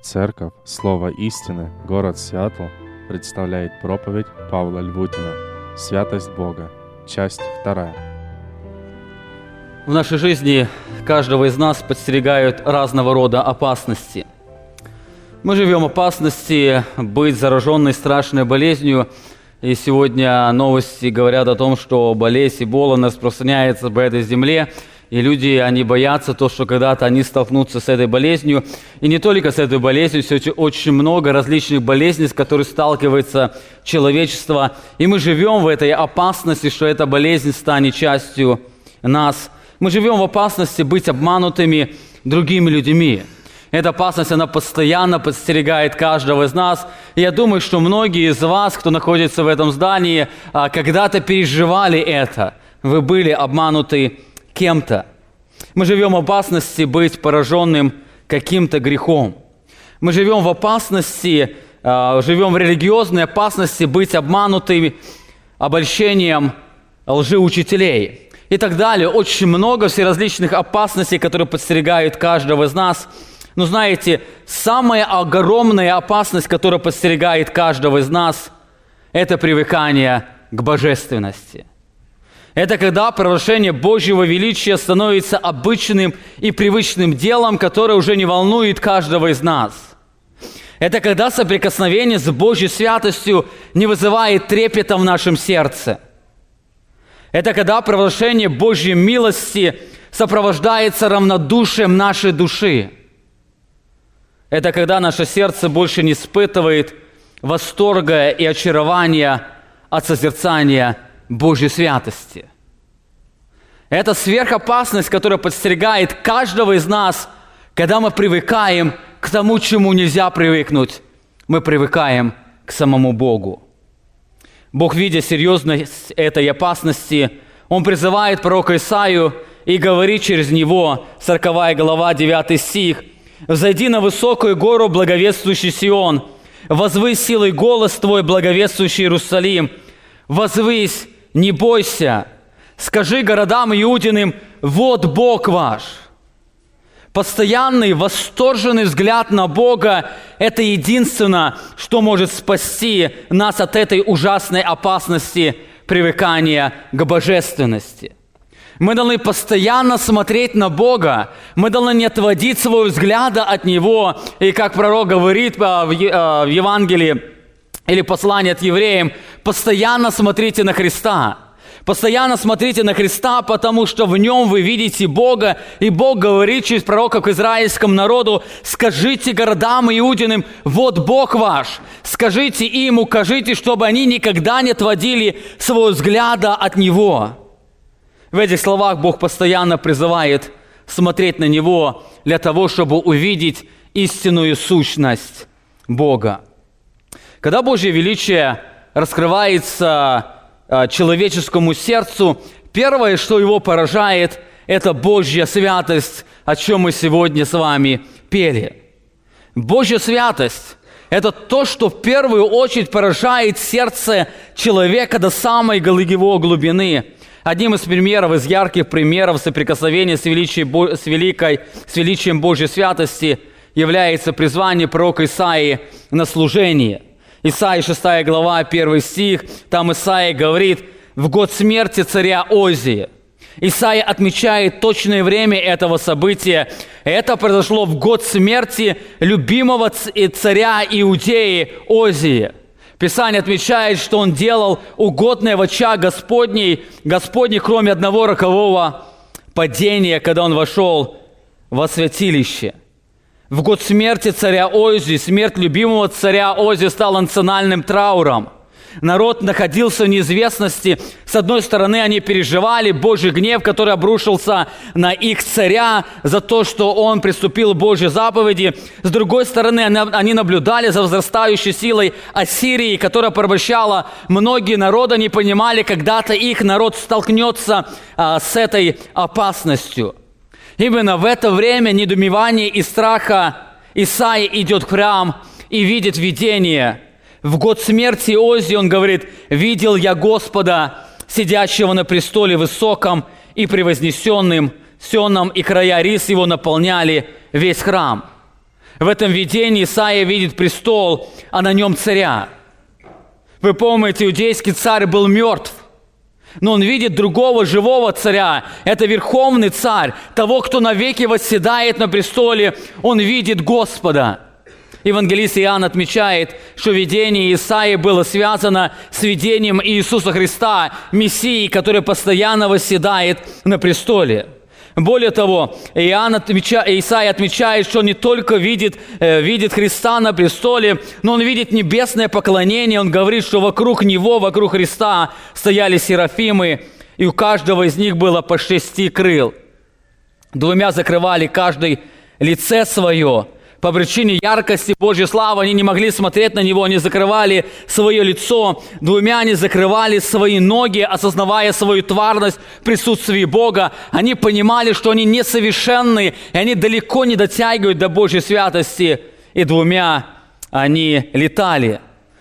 Церковь Слово истины, город Сиэтл представляет проповедь Павла Львутина «Святость Бога», часть вторая. В нашей жизни каждого из нас подстерегают разного рода опасности. Мы живем в опасности быть зараженной страшной болезнью, и сегодня новости говорят о том, что болезнь Эбола распространяется по этой земле – и люди, они боятся то, что когда-то они столкнутся с этой болезнью. И не только с этой болезнью, все очень много различных болезней, с которыми сталкивается человечество. И мы живем в этой опасности, что эта болезнь станет частью нас. Мы живем в опасности быть обманутыми другими людьми. Эта опасность, она постоянно подстерегает каждого из нас. И я думаю, что многие из вас, кто находится в этом здании, а, когда-то переживали это. Вы были обмануты кем-то. Мы живем в опасности быть пораженным каким-то грехом. Мы живем в опасности, а, живем в религиозной опасности быть обманутыми обольщением лжеучителей и так далее. Очень много всеразличных опасностей, которые подстерегают каждого из нас. Но знаете, самая огромная опасность, которая подстерегает каждого из нас, это привыкание к божественности – это когда провозглашение Божьего величия становится обычным и привычным делом, которое уже не волнует каждого из нас. Это когда соприкосновение с Божьей святостью не вызывает трепета в нашем сердце. Это когда провозглашение Божьей милости сопровождается равнодушием нашей души. Это когда наше сердце больше не испытывает восторга и очарования от созерцания Божьей святости. Это сверхопасность, которая подстерегает каждого из нас, когда мы привыкаем к тому, чему нельзя привыкнуть. Мы привыкаем к самому Богу. Бог, видя серьезность этой опасности, Он призывает пророка Исаию и говорит через него, 40 глава, 9 стих, «Взойди на высокую гору, благовествующий Сион, возвысь силой голос твой, благовествующий Иерусалим, возвысь, не бойся, скажи городам Иудиным, вот Бог ваш. Постоянный восторженный взгляд на Бога – это единственное, что может спасти нас от этой ужасной опасности привыкания к божественности. Мы должны постоянно смотреть на Бога. Мы должны не отводить своего взгляда от Него. И как пророк говорит а, в а, Евангелии или послании от евреям, постоянно смотрите на Христа – Постоянно смотрите на Христа, потому что в нем вы видите Бога, и Бог говорит через пророка к израильскому народу, скажите городам иудиным, вот Бог ваш, скажите им, укажите, чтобы они никогда не отводили своего взгляда от Него. В этих словах Бог постоянно призывает смотреть на Него для того, чтобы увидеть истинную сущность Бога. Когда Божье величие раскрывается Э, человеческому сердцу, первое, что его поражает, это Божья святость, о чем мы сегодня с вами пели. Божья святость – это то, что в первую очередь поражает сердце человека до самой его глубины. Одним из примеров, из ярких примеров соприкосновения с, величием, с, великой, с величием Божьей святости является призвание пророка Исаии на служение – Исаия 6 глава, 1 стих, там Исаия говорит, в год смерти царя Озия. Исаия отмечает точное время этого события. Это произошло в год смерти любимого царя Иудеи Озия. Писание отмечает, что он делал угодное в очах Господней, Господней, кроме одного рокового падения, когда он вошел во святилище – в год смерти царя Ози, смерть любимого царя Ози стала национальным трауром. Народ находился в неизвестности. С одной стороны, они переживали Божий гнев, который обрушился на их царя за то, что он приступил к Божьей заповеди. С другой стороны, они наблюдали за возрастающей силой Ассирии, которая порабощала многие народы. Они понимали, когда-то их народ столкнется а, с этой опасностью. Именно в это время недумевания и страха Исаия идет в храм и видит видение. В год смерти Ози он говорит, «Видел я Господа, сидящего на престоле высоком и превознесенным, сенном и края рис его наполняли весь храм». В этом видении Исаия видит престол, а на нем царя. Вы помните, иудейский царь был мертв, но он видит другого живого царя. Это верховный царь, того, кто навеки восседает на престоле. Он видит Господа. Евангелист Иоанн отмечает, что видение Исаии было связано с видением Иисуса Христа, Мессии, который постоянно восседает на престоле. Более того, Иоанн отмеча, Исаия отмечает, что он не только видит, э, видит Христа на престоле, но он видит небесное поклонение. Он говорит, что вокруг Него, вокруг Христа стояли серафимы, и у каждого из них было по шести крыл. Двумя закрывали каждый лице свое – по причине яркости Божьей славы они не могли смотреть на Него, они закрывали свое лицо, двумя они закрывали свои ноги, осознавая свою тварность в присутствии Бога. Они понимали, что они несовершенны, и они далеко не дотягивают до Божьей святости, и двумя они летали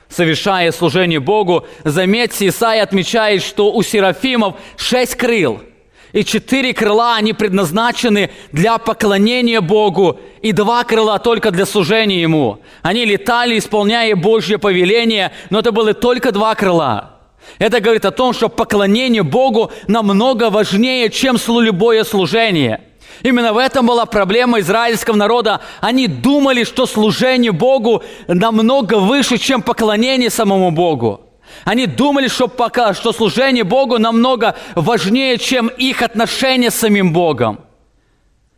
совершая служение Богу. Заметьте, Исаия отмечает, что у серафимов шесть крыл – и четыре крыла, они предназначены для поклонения Богу, и два крыла только для служения Ему. Они летали, исполняя Божье повеление, но это было только два крыла. Это говорит о том, что поклонение Богу намного важнее, чем любое служение. Именно в этом была проблема израильского народа. Они думали, что служение Богу намного выше, чем поклонение самому Богу. Они думали, что, пока, что служение Богу намного важнее, чем их отношения с самим Богом.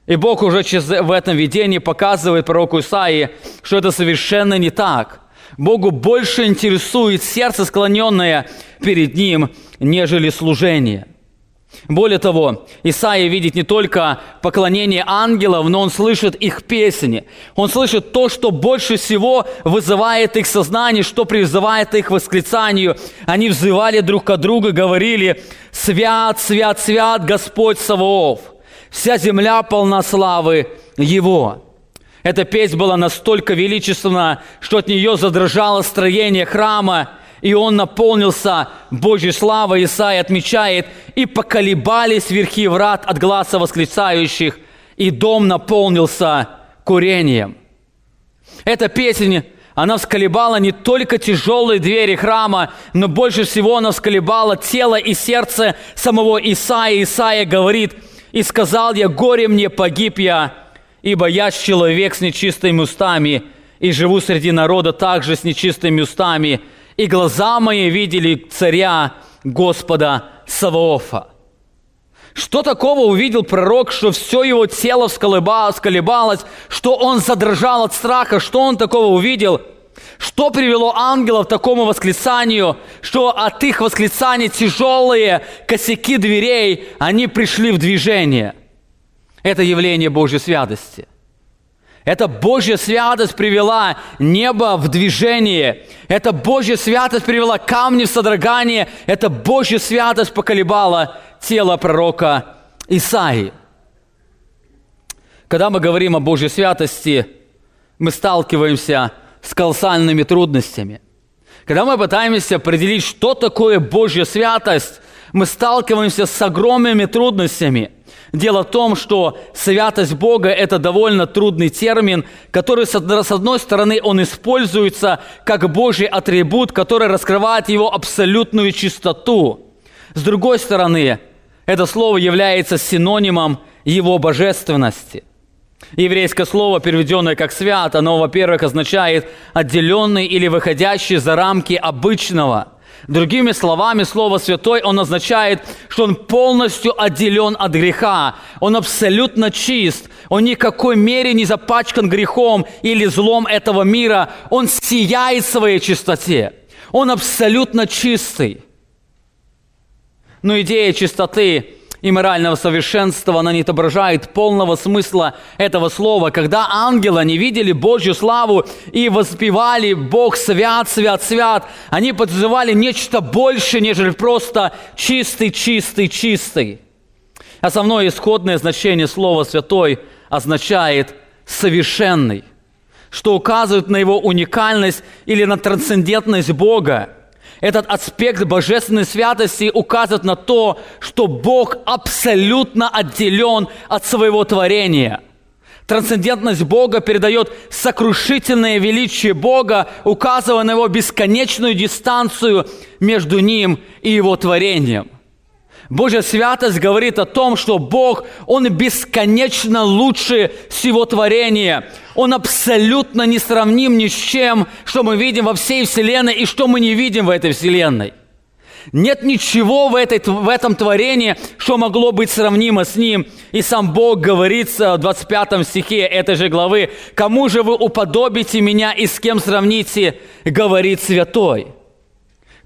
И Бог уже в этом видении показывает пророку Исаии, что это совершенно не так. Богу больше интересует сердце, склоненное перед Ним, нежели служение – более того, Исаия видит не только поклонение ангелов, но он слышит их песни. Он слышит то, что больше всего вызывает их сознание, что призывает их восклицанию. Они взывали друг к другу, говорили «Свят, свят, свят Господь Саваоф! Вся земля полна славы Его!» Эта песня была настолько величественна, что от нее задрожало строение храма – и он наполнился Божьей славой, Исаия отмечает, и поколебались верхи врат от глаза восклицающих, и дом наполнился курением. Эта песня, она всколебала не только тяжелые двери храма, но больше всего она всколебала тело и сердце самого Исаия. Исаия говорит, «И сказал я, горе мне, погиб я, ибо я человек с нечистыми устами, и живу среди народа также с нечистыми устами, и глаза мои видели царя Господа Саваофа. Что такого увидел пророк, что все его тело всколебалось, что он задрожал от страха, что он такого увидел? Что привело ангелов к такому восклицанию, что от их восклицаний тяжелые косяки дверей, они пришли в движение? Это явление Божьей святости – это Божья святость привела небо в движение. Это Божья святость привела камни в содрогание. Это Божья святость поколебала тело пророка Исаии. Когда мы говорим о Божьей святости, мы сталкиваемся с колоссальными трудностями. Когда мы пытаемся определить, что такое Божья святость, мы сталкиваемся с огромными трудностями – Дело в том, что святость Бога – это довольно трудный термин, который, с одной стороны, он используется как Божий атрибут, который раскрывает его абсолютную чистоту. С другой стороны, это слово является синонимом его божественности. Еврейское слово, переведенное как «свят», оно, во-первых, означает «отделенный» или «выходящий за рамки обычного». Другими словами, Слово Святой, он означает, что он полностью отделен от греха. Он абсолютно чист. Он ни в какой мере не запачкан грехом или злом этого мира. Он сияет своей чистоте. Он абсолютно чистый. Но идея чистоты и морального совершенства, она не отображает полного смысла этого слова. Когда ангелы не видели Божью славу и воспевали «Бог свят, свят, свят», они подразумевали нечто больше, нежели просто «чистый, чистый, чистый». Основное исходное значение слова «святой» означает «совершенный», что указывает на его уникальность или на трансцендентность Бога – этот аспект божественной святости указывает на то, что Бог абсолютно отделен от своего творения. Трансцендентность Бога передает сокрушительное величие Бога, указывая на его бесконечную дистанцию между ним и его творением. Божья святость говорит о том, что Бог, Он бесконечно лучше всего творения. Он абсолютно не сравним ни с чем, что мы видим во всей Вселенной и что мы не видим в этой Вселенной. Нет ничего в, этой, в этом творении, что могло быть сравнимо с ним. И сам Бог говорит в 25 стихе этой же главы, «Кому же вы уподобите меня и с кем сравните?» говорит святой.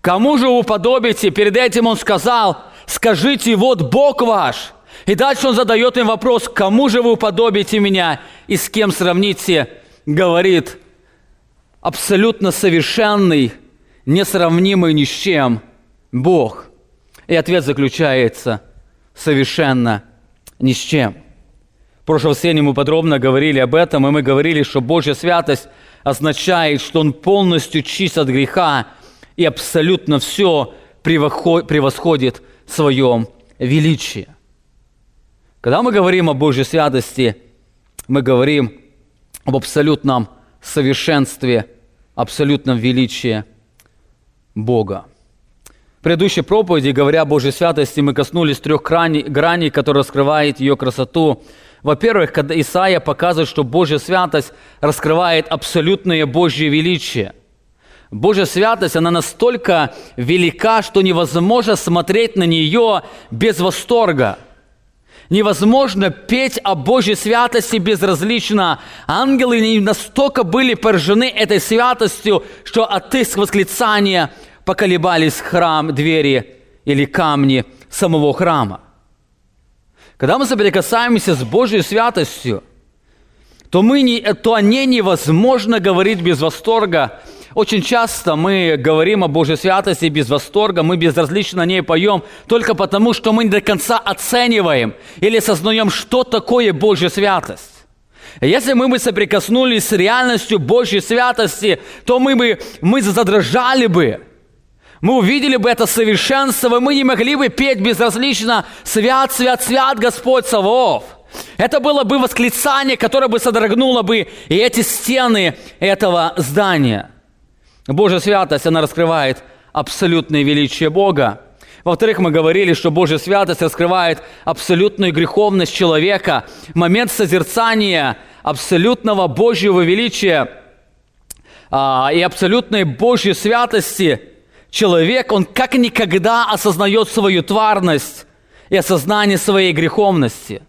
Кому же уподобите? Перед этим он сказал, «Скажите, вот Бог ваш». И дальше он задает им вопрос, «Кому же вы уподобите меня и с кем сравните?» Говорит, абсолютно совершенный, несравнимый ни с чем – Бог? И ответ заключается совершенно ни с чем. В прошлом воскресенье мы подробно говорили об этом, и мы говорили, что Божья святость означает, что Он полностью чист от греха и абсолютно все превосходит своем величии. Когда мы говорим о Божьей святости, мы говорим об абсолютном совершенстве, абсолютном величии Бога предыдущей проповеди, говоря о Божьей святости, мы коснулись трех граней которые раскрывают ее красоту. Во-первых, когда Исаия показывает, что Божья святость раскрывает абсолютное Божье величие. Божья святость, она настолько велика, что невозможно смотреть на нее без восторга. Невозможно петь о Божьей святости безразлично. Ангелы настолько были поражены этой святостью, что от их восклицания – поколебались храм, двери или камни самого храма. Когда мы соприкасаемся с Божьей святостью, то, мы не, то о ней невозможно говорить без восторга. Очень часто мы говорим о Божьей святости без восторга, мы безразлично о ней поем только потому, что мы не до конца оцениваем или сознаем, что такое Божья святость. Если мы бы соприкоснулись с реальностью Божьей святости, то мы бы мы задрожали бы – мы увидели бы это совершенство, и мы не могли бы петь безразлично «Свят, свят, свят Господь Саваоф». Это было бы восклицание, которое бы содрогнуло бы и эти стены этого здания. Божья святость, она раскрывает абсолютное величие Бога. Во-вторых, мы говорили, что Божья святость раскрывает абсолютную греховность человека. Момент созерцания абсолютного Божьего величия а, и абсолютной Божьей святости – человек, он как никогда осознает свою тварность и осознание своей греховности.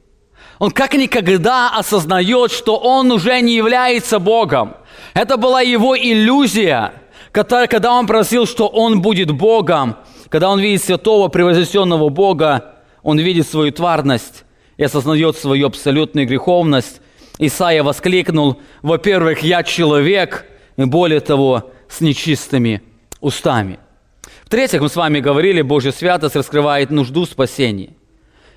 Он как никогда осознает, что он уже не является Богом. Это была его иллюзия, когда он просил, что он будет Богом. Когда он видит святого, превознесенного Бога, он видит свою тварность и осознает свою абсолютную греховность. Исаия воскликнул, во-первых, «Я человек», и более того, с нечистыми устами. В-третьих, мы с вами говорили, Божья святость раскрывает нужду спасения.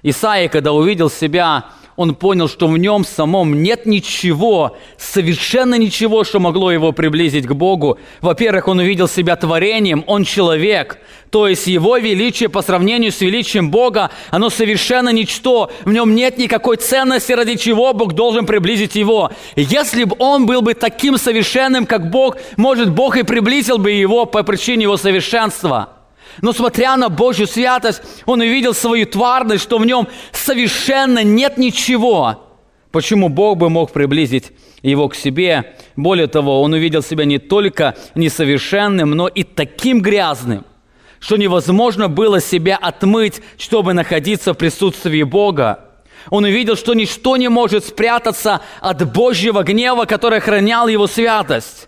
Исаия, когда увидел себя, он понял, что в нем самом нет ничего, совершенно ничего, что могло его приблизить к Богу. Во-первых, он увидел себя творением, он человек, то есть его величие по сравнению с величием Бога, оно совершенно ничто, в нем нет никакой ценности, ради чего Бог должен приблизить его. Если бы он был бы таким совершенным, как Бог, может, Бог и приблизил бы его по причине его совершенства – но смотря на Божью святость, он увидел свою тварность, что в нем совершенно нет ничего. Почему Бог бы мог приблизить его к себе? Более того, он увидел себя не только несовершенным, но и таким грязным, что невозможно было себя отмыть, чтобы находиться в присутствии Бога. Он увидел, что ничто не может спрятаться от Божьего гнева, который охранял его святость.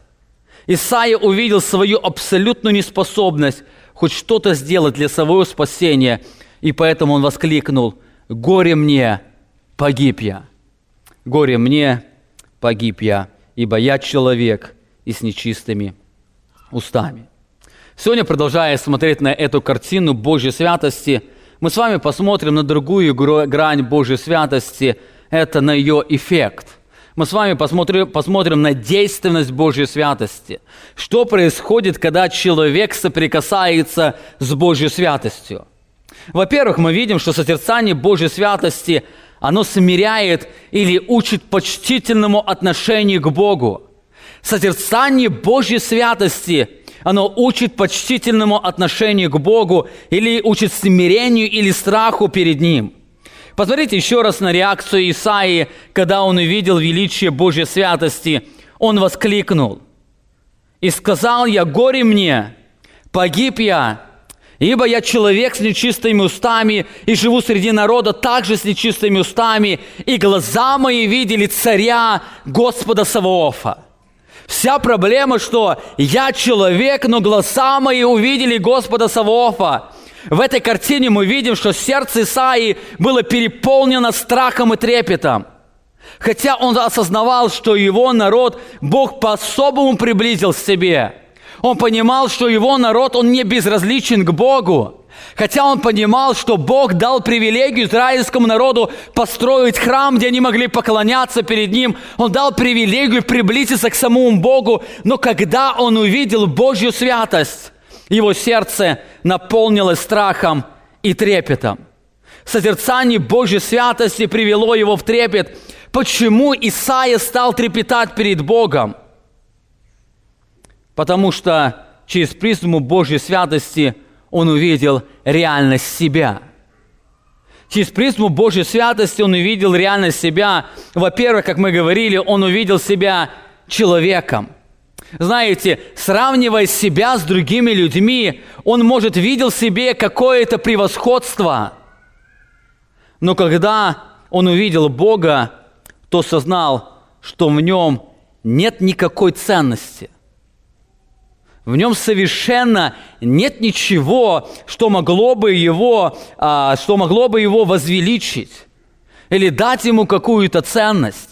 Исаия увидел свою абсолютную неспособность хоть что-то сделать для своего спасения. И поэтому он воскликнул, «Горе мне, погиб я! Горе мне, погиб я, ибо я человек и с нечистыми устами». Сегодня, продолжая смотреть на эту картину Божьей святости, мы с вами посмотрим на другую грань Божьей святости, это на ее эффект – мы с вами посмотрим, посмотрим на действенность Божьей святости. Что происходит, когда человек соприкасается с Божьей святостью? Во-первых, мы видим, что созерцание Божьей святости, оно смиряет или учит почтительному отношению к Богу. Созерцание Божьей святости, оно учит почтительному отношению к Богу или учит смирению или страху перед Ним. Посмотрите еще раз на реакцию Исаии, когда он увидел величие Божьей святости. Он воскликнул. «И сказал я, горе мне, погиб я, Ибо я человек с нечистыми устами, и живу среди народа также с нечистыми устами, и глаза мои видели царя Господа Саваофа. Вся проблема, что я человек, но глаза мои увидели Господа Саваофа. В этой картине мы видим, что сердце Исаии было переполнено страхом и трепетом. Хотя он осознавал, что его народ Бог по-особому приблизил к себе – он понимал, что его народ, он не безразличен к Богу. Хотя он понимал, что Бог дал привилегию израильскому народу построить храм, где они могли поклоняться перед Ним. Он дал привилегию приблизиться к самому Богу. Но когда он увидел Божью святость, его сердце наполнилось страхом и трепетом. Созерцание Божьей святости привело его в трепет. Почему Исаия стал трепетать перед Богом? потому что через призму Божьей святости он увидел реальность себя. Через призму Божьей святости он увидел реальность себя. Во-первых, как мы говорили, он увидел себя человеком. Знаете, сравнивая себя с другими людьми, он, может, видел в себе какое-то превосходство. Но когда он увидел Бога, то сознал, что в нем нет никакой ценности – в нем совершенно нет ничего, что могло бы его, а, что могло бы его возвеличить или дать ему какую-то ценность.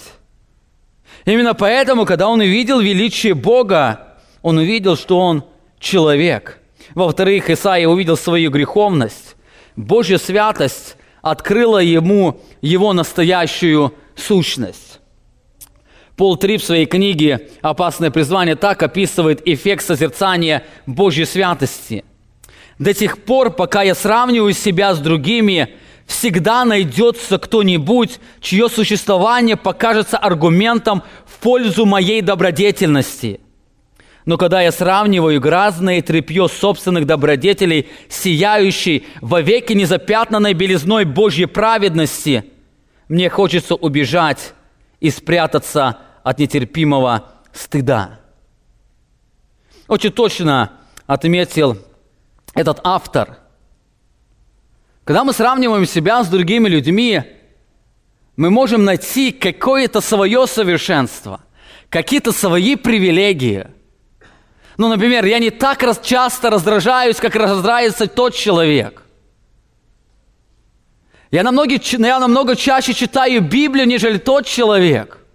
Именно поэтому, когда он увидел величие Бога, он увидел, что он человек. Во-вторых, Исаия увидел свою греховность. Божья святость открыла ему его настоящую сущность. Пол Трип в своей книге «Опасное призвание» так описывает эффект созерцания Божьей святости. До тех пор, пока я сравниваю себя с другими, всегда найдется кто-нибудь, чье существование покажется аргументом в пользу моей добродетельности. Но когда я сравниваю грязное тряпье собственных добродетелей, сияющей вовеки незапятнанной белизной Божьей праведности, мне хочется убежать и спрятаться от нетерпимого стыда. Очень точно отметил этот автор. Когда мы сравниваем себя с другими людьми, мы можем найти какое-то свое совершенство, какие-то свои привилегии. Ну, например, я не так часто раздражаюсь, как раздражается тот человек. Я намного, я намного чаще читаю Библию, нежели тот человек –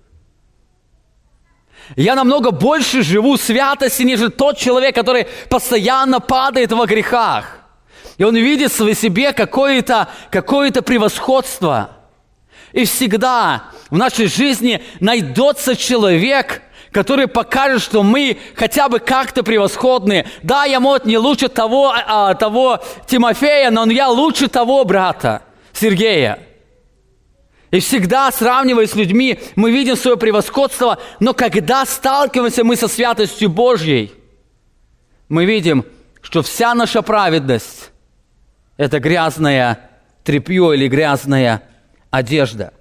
я намного больше живу святости, нежели тот человек, который постоянно падает во грехах. И он видит в себе какое-то какое превосходство. И всегда в нашей жизни найдется человек, который покажет, что мы хотя бы как-то превосходны. Да, я, может, не лучше того, а, того Тимофея, но я лучше того брата Сергея. И всегда, сравнивая с людьми, мы видим свое превосходство, но когда сталкиваемся мы со святостью Божьей, мы видим, что вся наша праведность – это грязное тряпье или грязная одежда.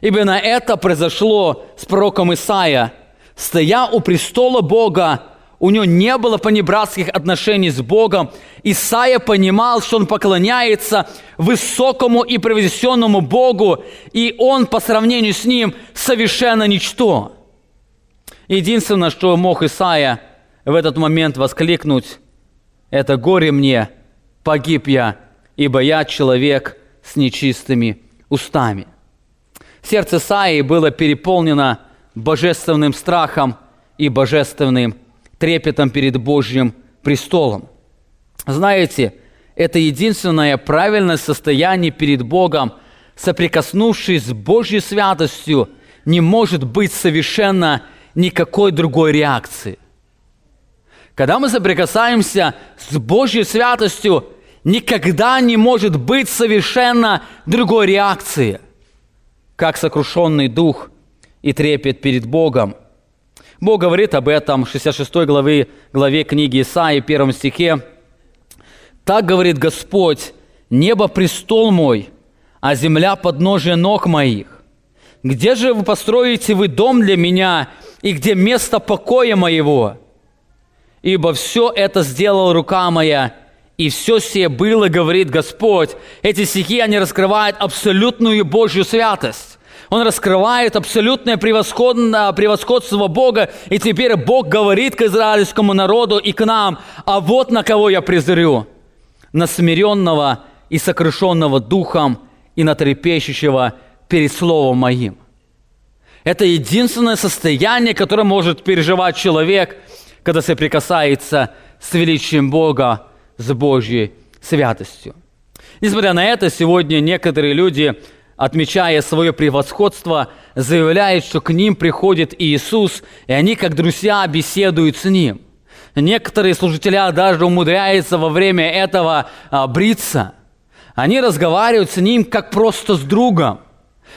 Именно это произошло с пророком Исаия. Стоя у престола Бога, у него не было понебратских отношений с Богом. Исаия понимал, что он поклоняется высокому и превознесенному Богу, и он по сравнению с ним совершенно ничто. Единственное, что мог Исаия в этот момент воскликнуть, это «Горе мне, погиб я, ибо я человек с нечистыми устами». Сердце Исаии было переполнено божественным страхом и божественным трепетом перед Божьим престолом. Знаете, это единственное правильное состояние перед Богом, соприкоснувшись с Божьей святостью, не может быть совершенно никакой другой реакции. Когда мы соприкасаемся с Божьей святостью, никогда не может быть совершенно другой реакции. как сокрушенный дух и трепет перед Богом. Бог говорит об этом в 66 главе, главе книги Исаии, первом стихе. «Так говорит Господь, небо – престол мой, а земля – подножие ног моих. Где же вы построите вы дом для меня, и где место покоя моего? Ибо все это сделала рука моя, и все сие было, говорит Господь. Эти стихи, они раскрывают абсолютную Божью святость. Он раскрывает абсолютное превосходство Бога. И теперь Бог говорит к израильскому народу и к нам, а вот на кого я презрю. На смиренного и сокрушенного духом и на трепещущего перед Словом Моим. Это единственное состояние, которое может переживать человек, когда соприкасается с величием Бога, с Божьей святостью. Несмотря на это, сегодня некоторые люди, отмечая свое превосходство, заявляют, что к ним приходит Иисус, и они, как друзья, беседуют с Ним. Некоторые служители даже умудряются во время этого а, бриться. Они разговаривают с Ним как просто с другом.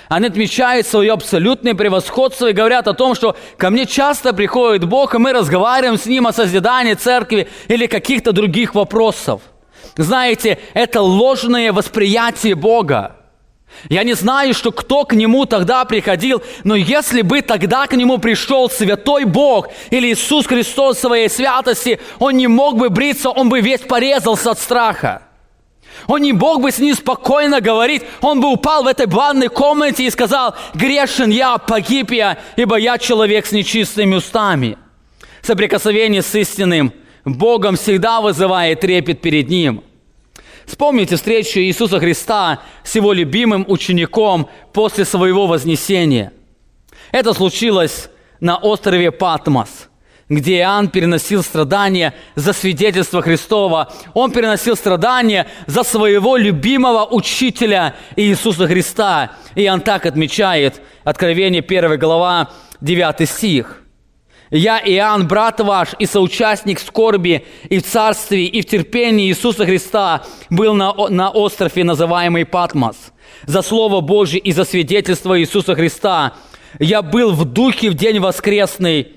Они отмечают свое абсолютное превосходство и говорят о том, что ко мне часто приходит Бог, и мы разговариваем с Ним о созидании церкви или каких-то других вопросов. Знаете, это ложное восприятие Бога. Я не знаю, что кто к Нему тогда приходил, но если бы тогда к Нему пришел Святой Бог или Иисус Христос в своей святости, Он не мог бы бриться, Он бы весь порезался от страха. Он не мог бы с ним спокойно говорить. Он бы упал в этой ванной комнате и сказал, грешен я, погиб я, ибо я человек с нечистыми устами. Соприкосновение с истинным Богом всегда вызывает трепет перед Ним. Вспомните встречу Иисуса Христа с Его любимым учеником после своего вознесения. Это случилось на острове Патмос – где Иоанн переносил страдания за свидетельство Христова. Он переносил страдания за своего любимого учителя Иисуса Христа. И он так отмечает, Откровение 1 глава, 9 стих. «Я, Иоанн, брат ваш и соучастник скорби и в царстве, и в терпении Иисуса Христа, был на, на острове, называемый Патмос, за Слово Божье и за свидетельство Иисуса Христа. Я был в духе в день воскресный,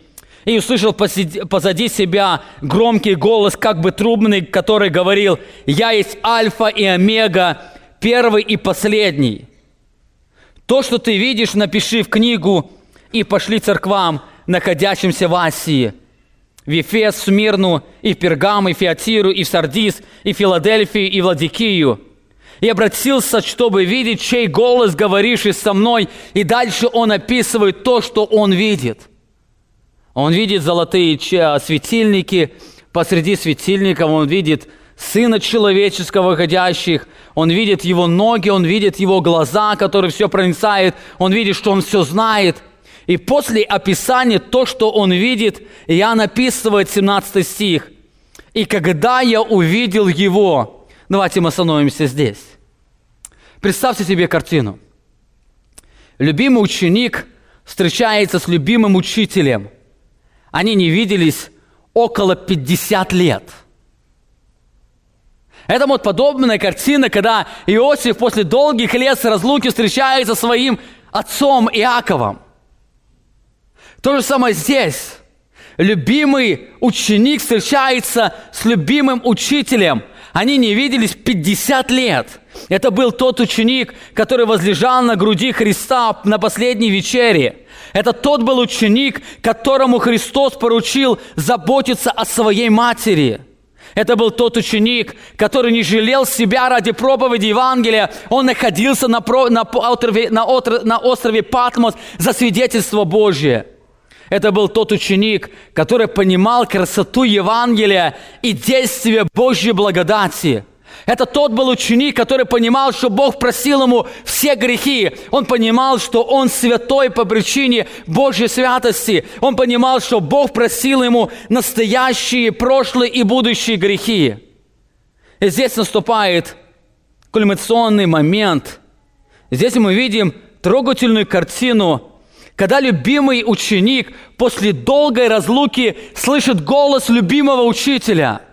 и услышал позади себя громкий голос, как бы трубный, который говорил, «Я есть Альфа и Омега, первый и последний. То, что ты видишь, напиши в книгу и пошли церквам, находящимся в Асии, в Ефес, Смирну, и в Пергам, и в Фиатиру, и в Сардис, и в Филадельфию, и в Ладикию. И обратился, чтобы видеть, чей голос, говоривший со мной, и дальше он описывает то, что он видит. Он видит золотые светильники, посреди светильников он видит Сына Человеческого выходящих, он видит Его ноги, он видит Его глаза, которые все проницают, он видит, что Он все знает. И после описания то, что он видит, Иоанн описывает 17 стих. «И когда я увидел Его...» Давайте мы остановимся здесь. Представьте себе картину. Любимый ученик встречается с любимым учителем – они не виделись около 50 лет. Это вот подобная картина, когда Иосиф после долгих лет разлуки встречается со своим отцом Иаковом. То же самое здесь. Любимый ученик встречается с любимым учителем. Они не виделись 50 лет. Это был тот ученик, который возлежал на груди Христа на последней вечере. Это тот был ученик, которому Христос поручил заботиться о своей матери. Это был тот ученик, который не жалел себя ради проповеди Евангелия. Он находился на, про, на, острове, на, на острове Патмос за свидетельство Божье. Это был тот ученик, который понимал красоту Евангелия и действие Божьей благодати – это тот был ученик, который понимал, что Бог просил ему все грехи. Он понимал, что он святой по причине Божьей святости. Он понимал, что Бог просил ему настоящие, прошлые и будущие грехи. И здесь наступает кульминационный момент. Здесь мы видим трогательную картину, когда любимый ученик после долгой разлуки слышит голос любимого учителя –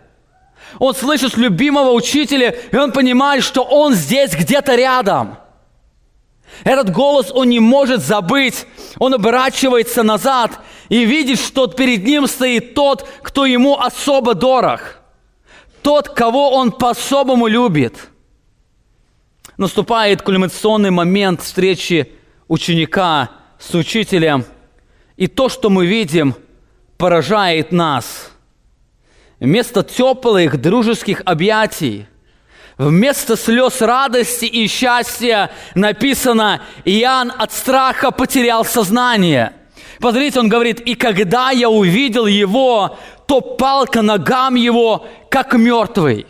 он слышит любимого учителя, и он понимает, что он здесь где-то рядом. Этот голос он не может забыть. Он оборачивается назад и видит, что перед ним стоит тот, кто ему особо дорог. Тот, кого он по-особому любит. Наступает кульминационный момент встречи ученика с учителем. И то, что мы видим, поражает нас. Вместо теплых дружеских объятий – Вместо слез радости и счастья написано, Иоанн от страха потерял сознание. Посмотрите, он говорит, и когда я увидел его, то палка ногам его, как мертвый.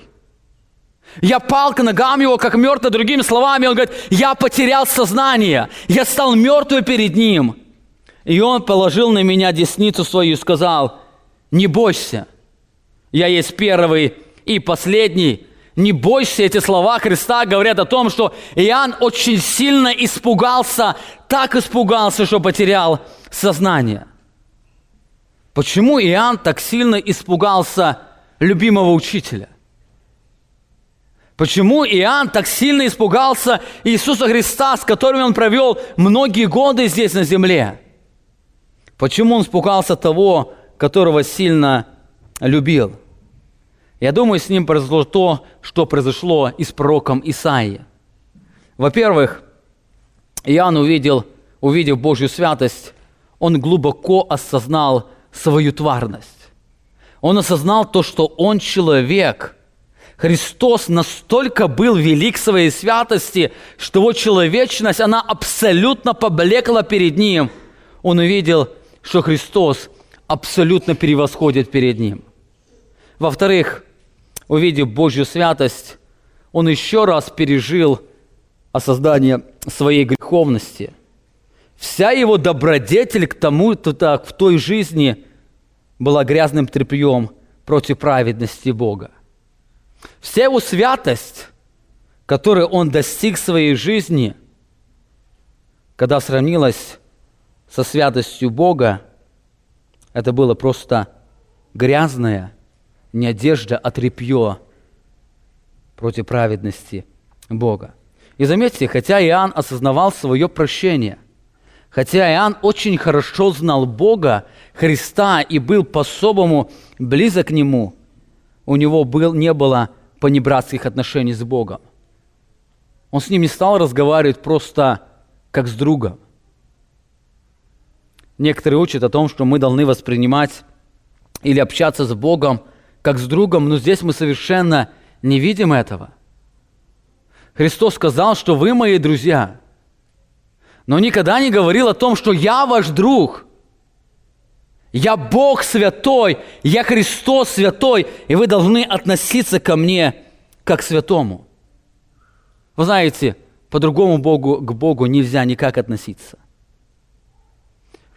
Я палка ногам его, как мертвый. Другими словами, он говорит, я потерял сознание. Я стал мертвым перед ним. И он положил на меня десницу свою и сказал, не бойся, я есть первый и последний, не бойся, эти слова Христа говорят о том, что Иоанн очень сильно испугался, так испугался, что потерял сознание. Почему Иоанн так сильно испугался любимого учителя? Почему Иоанн так сильно испугался Иисуса Христа, с которым он провел многие годы здесь на земле? Почему он испугался того, которого сильно любил? Я думаю, с ним произошло то, что произошло и с пророком Исаией. Во-первых, Иоанн увидел, увидев Божью святость, он глубоко осознал свою тварность. Он осознал то, что он человек. Христос настолько был велик своей святости, что его человечность, она абсолютно поблекла перед ним. Он увидел, что Христос абсолютно превосходит перед ним. Во-вторых, увидев Божью святость, он еще раз пережил осознание своей греховности. Вся его добродетель к тому, то так, в той жизни была грязным тряпьем против праведности Бога. Вся его святость, которую он достиг в своей жизни, когда сравнилась со святостью Бога, это было просто грязное – не одежда, а тряпье против праведности Бога. И заметьте, хотя Иоанн осознавал свое прощение, хотя Иоанн очень хорошо знал Бога, Христа и был по-особому близок к Нему, у него был, не было понебратских отношений с Богом. Он с ним не стал разговаривать просто как с другом. Некоторые учат о том, что мы должны воспринимать или общаться с Богом – как с другом, но здесь мы совершенно не видим этого. Христос сказал, что вы мои друзья, но никогда не говорил о том, что я ваш друг. Я Бог святой, я Христос святой, и вы должны относиться ко мне как к святому. Вы знаете, по-другому Богу, к Богу нельзя никак относиться.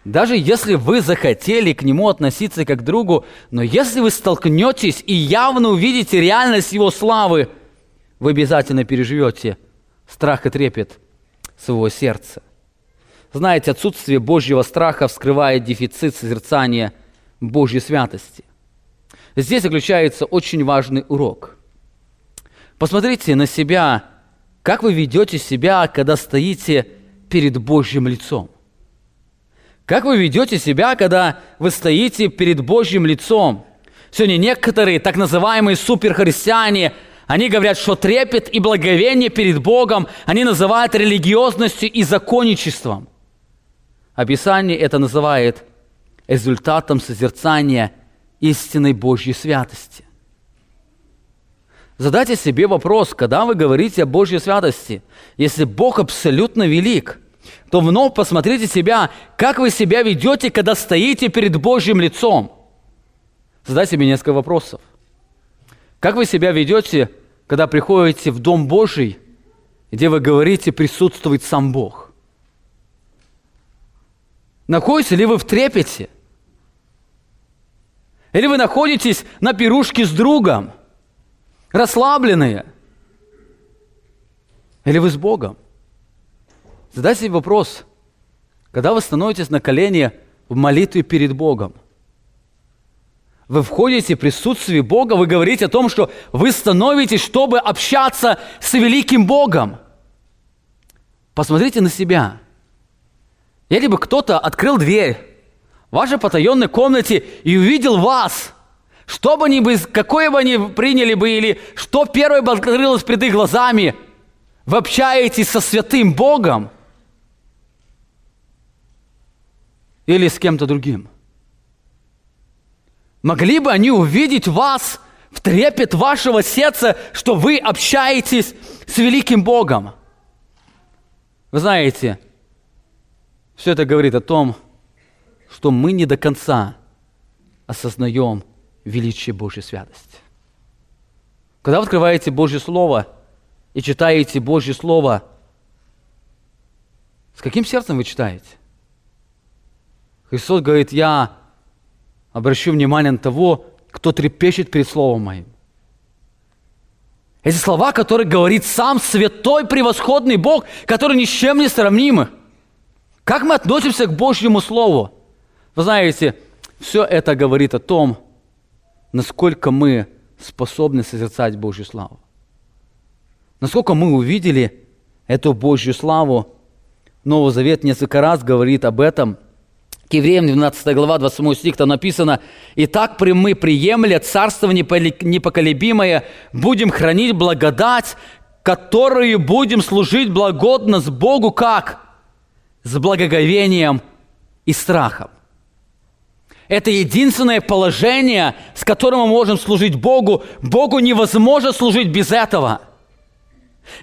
Даже если вы захотели к нему относиться как к другу, но если вы столкнетесь и явно увидите реальность его славы, вы обязательно переживете страх и трепет своего сердца. Знаете, отсутствие Божьего страха вскрывает дефицит созерцания Божьей святости. Здесь заключается очень важный урок. Посмотрите на себя, как вы ведете себя, когда стоите перед Божьим лицом. Как вы ведете себя, когда вы стоите перед Божьим лицом? Сегодня некоторые так называемые суперхристиане, они говорят, что трепет и благовение перед Богом они называют религиозностью и законничеством. Описание это называет результатом созерцания истинной Божьей святости. Задайте себе вопрос, когда вы говорите о Божьей святости, если Бог абсолютно велик – то вновь посмотрите себя, как вы себя ведете, когда стоите перед Божьим лицом. Задайте себе несколько вопросов. Как вы себя ведете, когда приходите в Дом Божий, где вы говорите, присутствует сам Бог? Находитесь ли вы в трепете? Или вы находитесь на пирушке с другом, расслабленные? Или вы с Богом? Задайте себе вопрос, когда вы становитесь на колени в молитве перед Богом, вы входите в присутствие Бога, вы говорите о том, что вы становитесь, чтобы общаться с великим Богом. Посмотрите на себя. Если бы кто-то открыл дверь в вашей потаенной комнате и увидел вас, что бы ни бы, какое бы они приняли бы, или что первое бы открылось перед их глазами, вы общаетесь со святым Богом или с кем-то другим. Могли бы они увидеть вас в трепет вашего сердца, что вы общаетесь с великим Богом. Вы знаете, все это говорит о том, что мы не до конца осознаем величие Божьей святости. Когда вы открываете Божье Слово и читаете Божье Слово, с каким сердцем вы читаете? Христос говорит, я обращу внимание на того, кто трепещет перед Словом Моим. Эти слова, которые говорит сам святой превосходный Бог, который ни с чем не сравнимы. Как мы относимся к Божьему Слову? Вы знаете, все это говорит о том, насколько мы способны созерцать Божью славу. Насколько мы увидели эту Божью славу. Новый Завет несколько раз говорит об этом – к евреям 12 глава, 27 стих, там написано, «Итак, мы, приемля царство непоколебимое, будем хранить благодать, которую будем служить благодно с Богу как? С благоговением и страхом». Это единственное положение, с которым мы можем служить Богу. Богу невозможно служить без этого –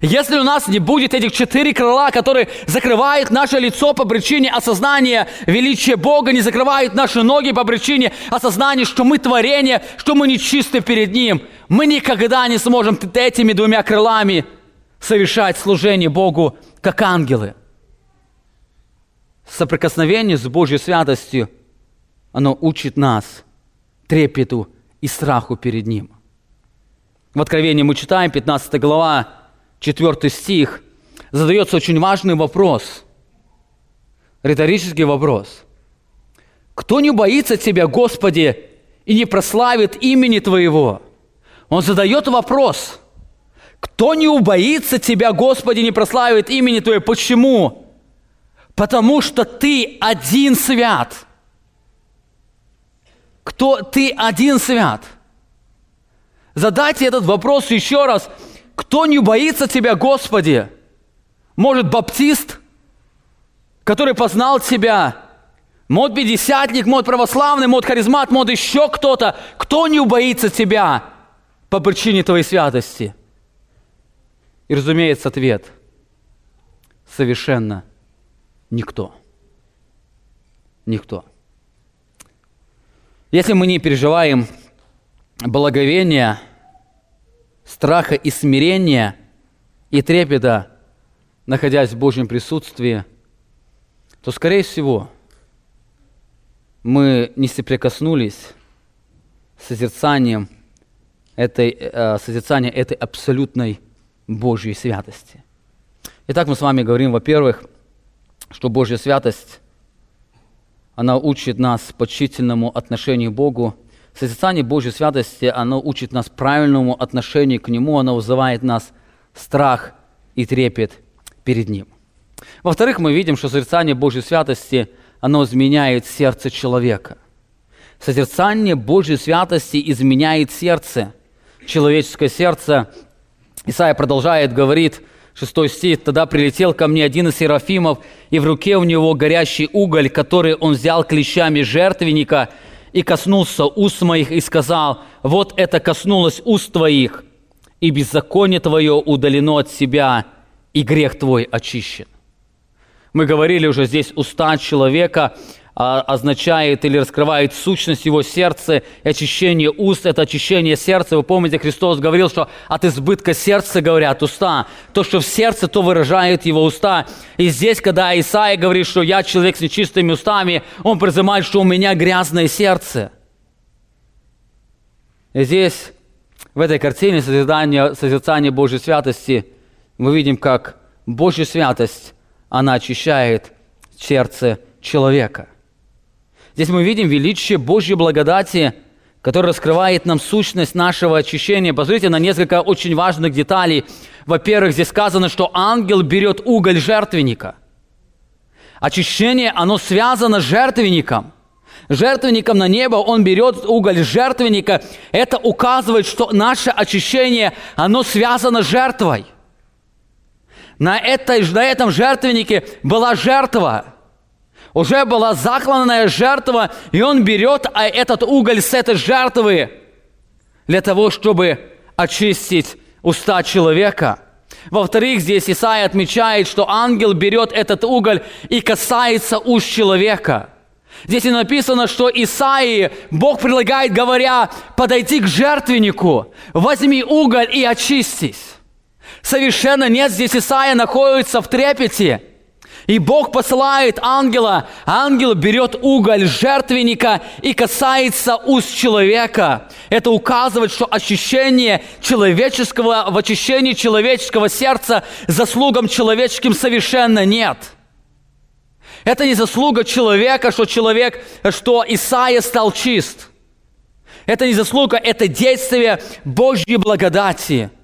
если у нас не будет этих четыре крыла, которые закрывают наше лицо по причине осознания величия Бога, не закрывают наши ноги по причине осознания, что мы творение, что мы нечисты перед Ним, мы никогда не сможем этими двумя крылами совершать служение Богу, как ангелы. Соприкосновение с Божьей святостью, оно учит нас трепету и страху перед Ним. В Откровении мы читаем, 15 глава, четвертый стих, задается очень важный вопрос, риторический вопрос. Кто не боится Тебя, Господи, и не прославит имени Твоего? Он задает вопрос. Кто не убоится Тебя, Господи, не прославит имени Твоего? Почему? Потому что Ты один свят. Кто Ты один свят? Задайте этот вопрос еще раз – кто не боится Тебя, Господи? Может, баптист, который познал Тебя? Может, пятидесятник, может, православный, может, харизмат, может, еще кто-то. Кто не убоится Тебя по причине Твоей святости? И, разумеется, ответ – совершенно никто. Никто. Если мы не переживаем благовения – страха и смирения и трепета, находясь в Божьем присутствии, то, скорее всего, мы не соприкоснулись с созерцанием этой, э, созерцанием этой абсолютной Божьей святости. Итак, мы с вами говорим, во-первых, что Божья святость, она учит нас почтительному отношению к Богу – Созерцание Божьей святости, оно учит нас правильному отношению к Нему, оно вызывает нас страх и трепет перед Ним. Во-вторых, мы видим, что созерцание Божьей святости, оно изменяет сердце человека. Созерцание Божьей святости изменяет сердце, человеческое сердце. Исаия продолжает, говорит, 6 стих, «Тогда прилетел ко мне один из серафимов, и в руке у него горящий уголь, который он взял клещами жертвенника, и коснулся уст моих и сказал, вот это коснулось уст твоих, и беззаконие твое удалено от себя, и грех твой очищен. Мы говорили уже здесь, уста человека означает или раскрывает сущность его сердца, и очищение уст – это очищение сердца. Вы помните, Христос говорил, что от избытка сердца говорят уста. То, что в сердце, то выражает его уста. И здесь, когда Исаия говорит, что я человек с нечистыми устами, он призывает, что у меня грязное сердце. И здесь, в этой картине созерцания, созерцания Божьей святости, мы видим, как Божья святость, она очищает сердце человека – Здесь мы видим величие Божьей благодати, который раскрывает нам сущность нашего очищения. Посмотрите на несколько очень важных деталей. Во-первых, здесь сказано, что ангел берет уголь жертвенника. Очищение, оно связано с жертвенником. Жертвенником на небо он берет уголь жертвенника. Это указывает, что наше очищение, оно связано с жертвой. На, этой, на этом жертвеннике была жертва – уже была закланная жертва, и он берет а этот уголь с этой жертвы для того, чтобы очистить уста человека. Во-вторых, здесь Исаия отмечает, что ангел берет этот уголь и касается уст человека. Здесь и написано, что Исаии Бог предлагает, говоря, подойти к жертвеннику, возьми уголь и очистись. Совершенно нет, здесь Исаия находится в трепете – и Бог посылает ангела. Ангел берет уголь жертвенника и касается уст человека. Это указывает, что очищение человеческого, в очищении человеческого сердца заслугам человеческим совершенно нет. Это не заслуга человека, что человек, что Исаия стал чист. Это не заслуга, это действие Божьей благодати –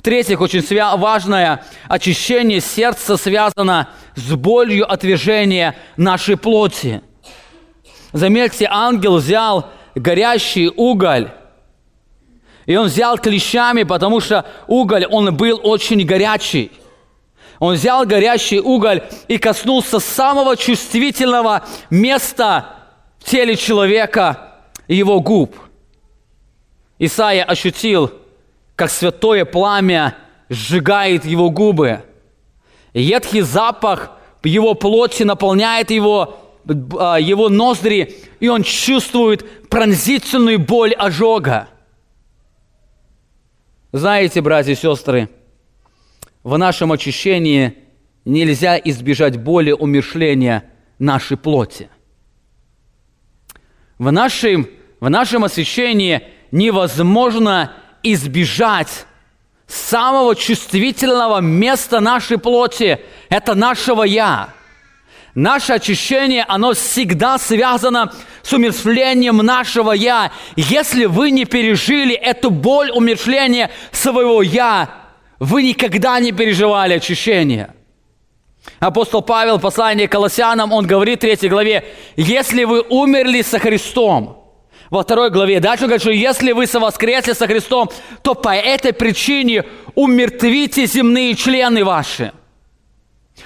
в-третьих, очень важное очищение сердца связано с болью отвержения нашей плоти. Заметьте, ангел взял горящий уголь, и он взял клещами, потому что уголь, он был очень горячий. Он взял горящий уголь и коснулся самого чувствительного места в теле человека, его губ. Исаия ощутил как святое пламя сжигает его губы. Едкий запах его плоти наполняет его, а, его ноздри, и он чувствует пронзительную боль ожога. Знаете, братья и сестры, в нашем очищении нельзя избежать боли умершления нашей плоти. В нашем, в нашем освящении невозможно избежать самого чувствительного места нашей плоти – это нашего «я». Наше очищение, оно всегда связано с умершлением нашего «я». Если вы не пережили эту боль умершления своего «я», вы никогда не переживали очищение. Апостол Павел в послании к Колоссянам, он говорит в 3 главе, «Если вы умерли со Христом, во второй главе. Дальше он говорит, что если вы совоскресли со Христом, то по этой причине умертвите земные члены ваши.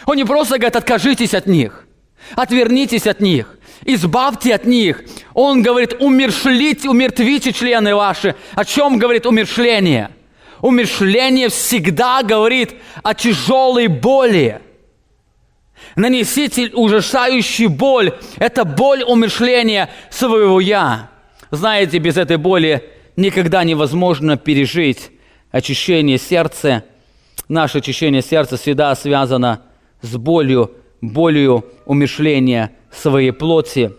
Он не просто говорит, откажитесь от них, отвернитесь от них, избавьте от них. Он говорит, умершлите, умертвите члены ваши. О чем говорит умершление? Умершление всегда говорит о тяжелой боли. Нанесите ужасающую боль. Это боль умершления своего «я». Знаете, без этой боли никогда невозможно пережить очищение сердца. Наше очищение сердца всегда связано с болью, болью умешления своей плоти.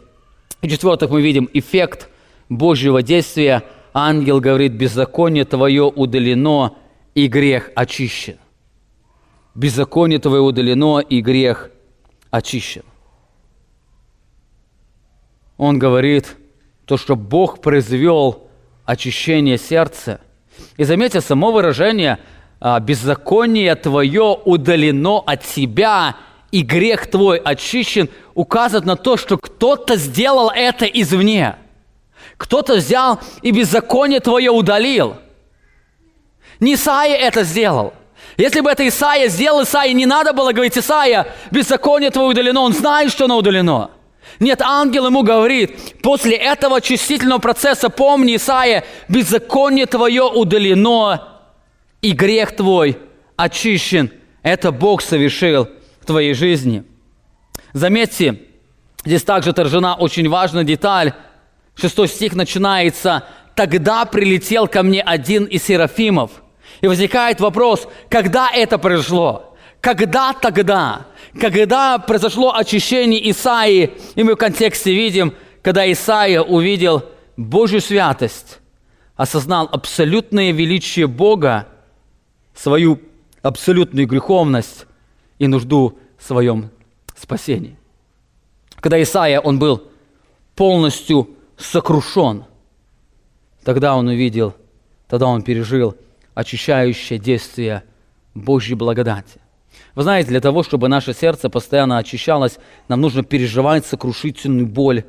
И четвертых мы видим эффект Божьего действия. Ангел говорит, беззаконие твое удалено, и грех очищен. Беззаконие твое удалено, и грех очищен. Он говорит, то, что Бог произвел очищение сердца. И заметьте, само выражение а, «беззаконие твое удалено от тебя, и грех твой очищен» указывает на то, что кто-то сделал это извне. Кто-то взял и беззаконие твое удалил. Не Исаия это сделал. Если бы это Исаия сделал, Исаия не надо было говорить, Исаия, беззаконие твое удалено. Он знает, что оно удалено. Нет, ангел ему говорит, после этого чувствительного процесса помни, Исаия, беззаконие твое удалено, и грех твой очищен. Это Бог совершил в твоей жизни. Заметьте, здесь также отражена очень важная деталь. Шестой стих начинается «Тогда прилетел ко мне один из серафимов». И возникает вопрос, когда это произошло? Когда тогда? Когда произошло очищение Исаии, и мы в контексте видим, когда Исаия увидел Божью святость, осознал абсолютное величие Бога, свою абсолютную греховность и нужду в своем спасении. Когда Исаия, он был полностью сокрушен. тогда он увидел, тогда он пережил очищающее действие Божьей благодати. Вы знаете, для того, чтобы наше сердце постоянно очищалось, нам нужно переживать сокрушительную боль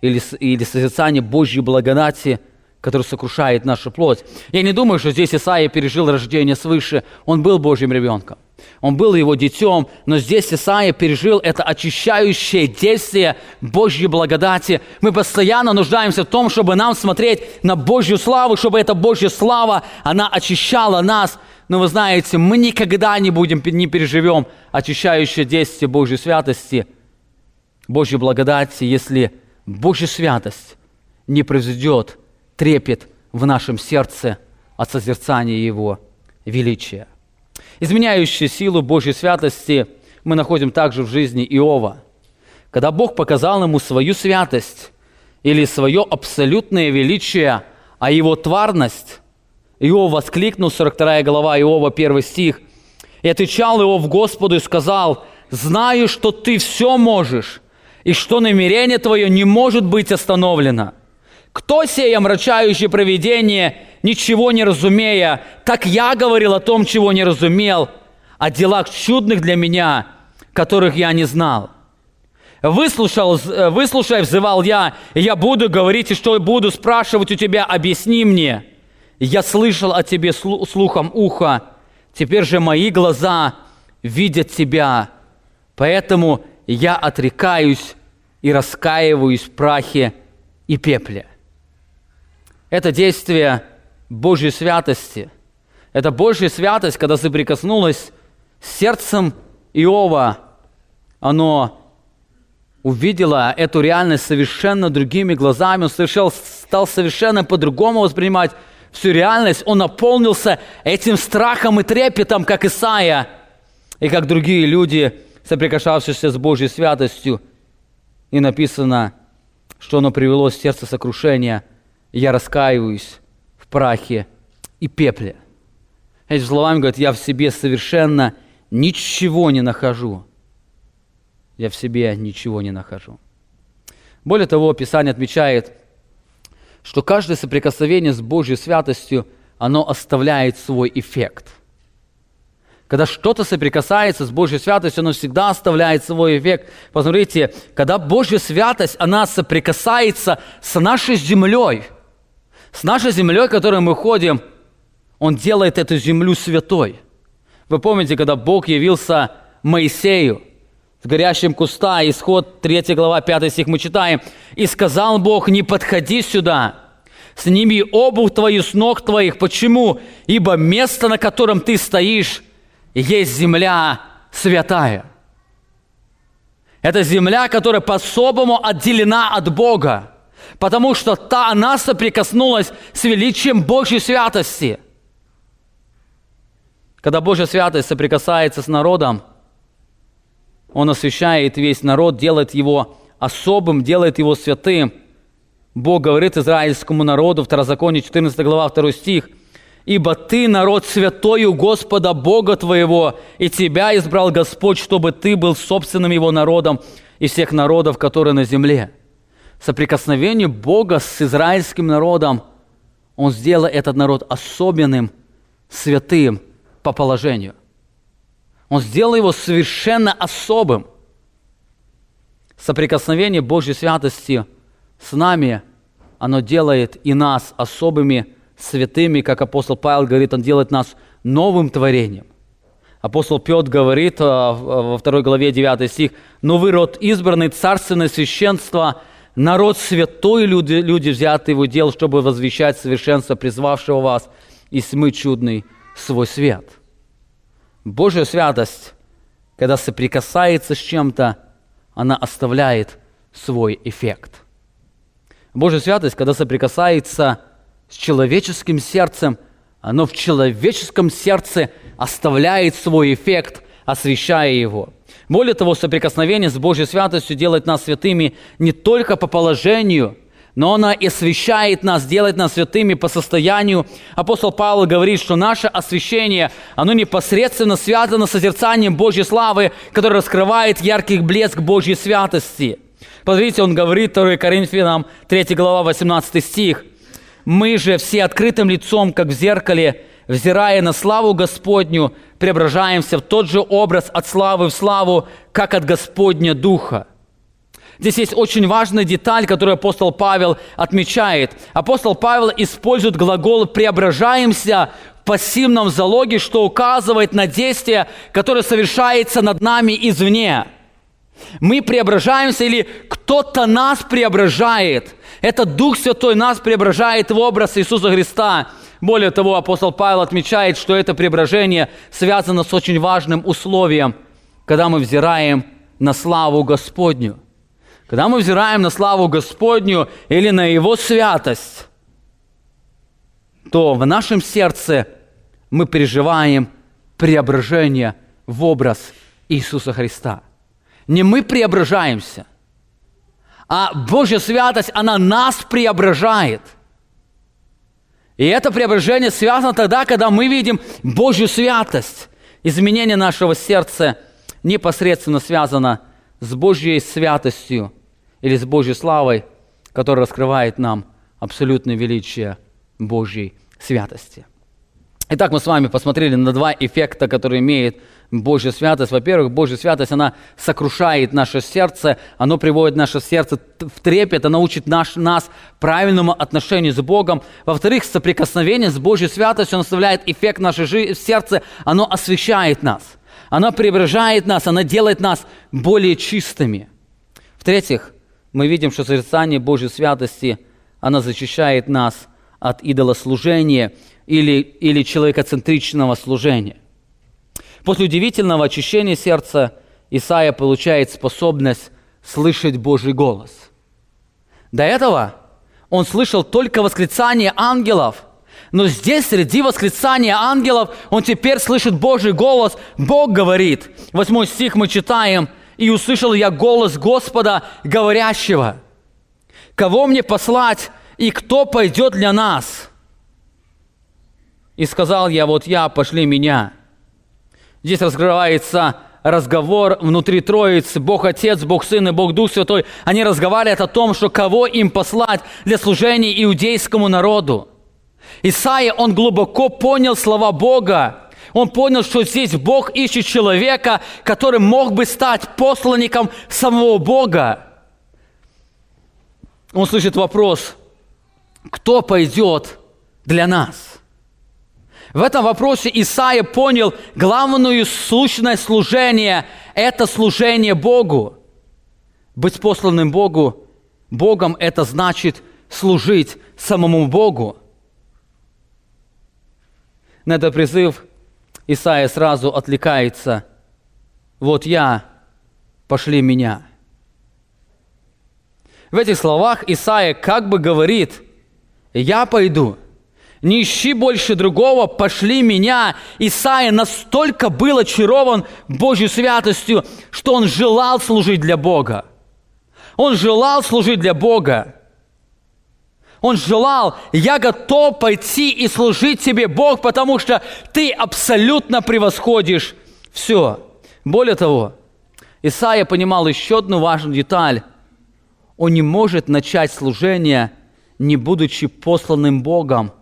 или, или созерцание Божьей благодати, который сокрушает нашу плоть. Я не думаю, что здесь Исаия пережил рождение свыше. Он был Божьим ребенком. Он был его детем, но здесь Исаия пережил это очищающее действие Божьей благодати. Мы постоянно нуждаемся в том, чтобы нам смотреть на Божью славу, чтобы эта Божья слава, она очищала нас. Но вы знаете, мы никогда не будем, не переживем очищающее действие Божьей святости, Божьей благодати, если Божья святость не произведет трепет в нашем сердце от созерцания Его величия. Изменяющую силу Божьей святости мы находим также в жизни Иова. Когда Бог показал ему свою святость или свое абсолютное величие, а его тварность, Иов воскликнул, 42 глава Иова, 1 стих, «И отвечал Иов Господу и сказал, «Знаю, что ты все можешь, и что намерение твое не может быть остановлено. Кто сей омрачающий провидение, ничего не разумея, как я говорил о том, чего не разумел, о делах чудных для меня, которых я не знал. Выслушал, выслушай, взывал я, и я буду говорить, и что буду спрашивать у тебя, объясни мне. Я слышал о тебе слухом уха, теперь же мои глаза видят тебя, поэтому я отрекаюсь и раскаиваюсь в прахе и пепле. Это действие Божьей святости. Это Божья святость, когда соприкоснулась с сердцем Иова, оно увидело эту реальность совершенно другими глазами, он совершил, стал совершенно по-другому воспринимать всю реальность, он наполнился этим страхом и трепетом, как Исаия, и как другие люди, соприкасавшиеся с Божьей святостью. И написано, что оно привело сердце сокрушения – я раскаиваюсь в прахе и пепле. Эти словами говорят, я в себе совершенно ничего не нахожу. Я в себе ничего не нахожу. Более того, Писание отмечает, что каждое соприкосновение с Божьей святостью, оно оставляет свой эффект. Когда что-то соприкасается с Божьей святостью, оно всегда оставляет свой эффект. Посмотрите, когда Божья святость, она соприкасается с нашей землей – с нашей землей, которой мы ходим, Он делает эту землю святой. Вы помните, когда Бог явился Моисею с горящим куста, исход 3 глава 5 стих мы читаем, «И сказал Бог, не подходи сюда, сними обувь твою с ног твоих. Почему? Ибо место, на котором ты стоишь, есть земля святая». Это земля, которая по-особому отделена от Бога потому что та, она соприкоснулась с величием Божьей святости. Когда Божья святость соприкасается с народом, Он освящает весь народ, делает его особым, делает его святым. Бог говорит израильскому народу, Второзаконие 14 глава, 2 стих, «Ибо ты народ святой у Господа Бога твоего, и тебя избрал Господь, чтобы ты был собственным его народом из всех народов, которые на земле» соприкосновение Бога с израильским народом, Он сделал этот народ особенным, святым по положению. Он сделал его совершенно особым. Соприкосновение Божьей святости с нами, оно делает и нас особыми, святыми, как апостол Павел говорит, он делает нас новым творением. Апостол Петр говорит а, во второй главе 9 стих, «Но вы род избранный, царственное священство, народ святой, люди, люди взяты его дел, чтобы возвещать совершенство призвавшего вас и смыть чудный свой свет. Божья святость, когда соприкасается с чем-то, она оставляет свой эффект. Божья святость, когда соприкасается с человеческим сердцем, оно в человеческом сердце оставляет свой эффект, освещая его – более того, соприкосновение с Божьей святостью делает нас святыми не только по положению, но она и освящает нас, делает нас святыми по состоянию. Апостол Павел говорит, что наше освящение, оно непосредственно связано с созерцанием Божьей славы, которое раскрывает яркий блеск Божьей святости. Посмотрите, он говорит 2 Коринфянам 3 глава 18 стих. Мы же все открытым лицом, как в зеркале, взирая на славу Господню, преображаемся в тот же образ от славы в славу, как от Господня Духа. Здесь есть очень важная деталь, которую апостол Павел отмечает. Апостол Павел использует глагол «преображаемся» в пассивном залоге, что указывает на действие, которое совершается над нами извне. Мы преображаемся или кто-то нас преображает. Это Дух Святой нас преображает в образ Иисуса Христа. Более того, апостол Павел отмечает, что это преображение связано с очень важным условием, когда мы взираем на славу Господню. Когда мы взираем на славу Господню или на Его святость, то в нашем сердце мы переживаем преображение в образ Иисуса Христа. Не мы преображаемся, а Божья святость, она нас преображает – и это преображение связано тогда, когда мы видим Божью святость. Изменение нашего сердца непосредственно связано с Божьей святостью или с Божьей славой, которая раскрывает нам абсолютное величие Божьей святости. Итак, мы с вами посмотрели на два эффекта, которые имеет Божья святость. Во-первых, Божья святость, она сокрушает наше сердце, оно приводит наше сердце в трепет, она учит наш, нас правильному отношению с Богом. Во-вторых, соприкосновение с Божьей святостью оставляет эффект нашей жизни в сердце, оно освещает нас, оно преображает нас, оно делает нас более чистыми. В-третьих, мы видим, что созерцание Божьей святости, она защищает нас от идолослужения – или, или человекоцентричного служения. После удивительного очищения сердца Исаия получает способность слышать Божий голос. До этого он слышал только восклицание ангелов, но здесь, среди восклицания ангелов, он теперь слышит Божий голос. Бог говорит. Восьмой стих мы читаем. «И услышал я голос Господа, говорящего, кого мне послать и кто пойдет для нас?» И сказал я, вот я, пошли меня. Здесь раскрывается разговор внутри Троицы, Бог Отец, Бог Сын и Бог Дух Святой. Они разговаривают о том, что кого им послать для служения иудейскому народу. Исаия, он глубоко понял слова Бога. Он понял, что здесь Бог ищет человека, который мог бы стать посланником самого Бога. Он слышит вопрос, кто пойдет для нас? В этом вопросе Исаия понял главную сущность служения – это служение Богу. Быть посланным Богу, Богом – это значит служить самому Богу. На этот призыв Исаия сразу отвлекается. «Вот я, пошли меня». В этих словах Исаия как бы говорит, «Я пойду». Не ищи больше другого, пошли меня. Исаия настолько был очарован Божьей святостью, что он желал служить для Бога. Он желал служить для Бога. Он желал, я готов пойти и служить тебе, Бог, потому что ты абсолютно превосходишь все. Более того, Исаия понимал еще одну важную деталь. Он не может начать служение, не будучи посланным Богом –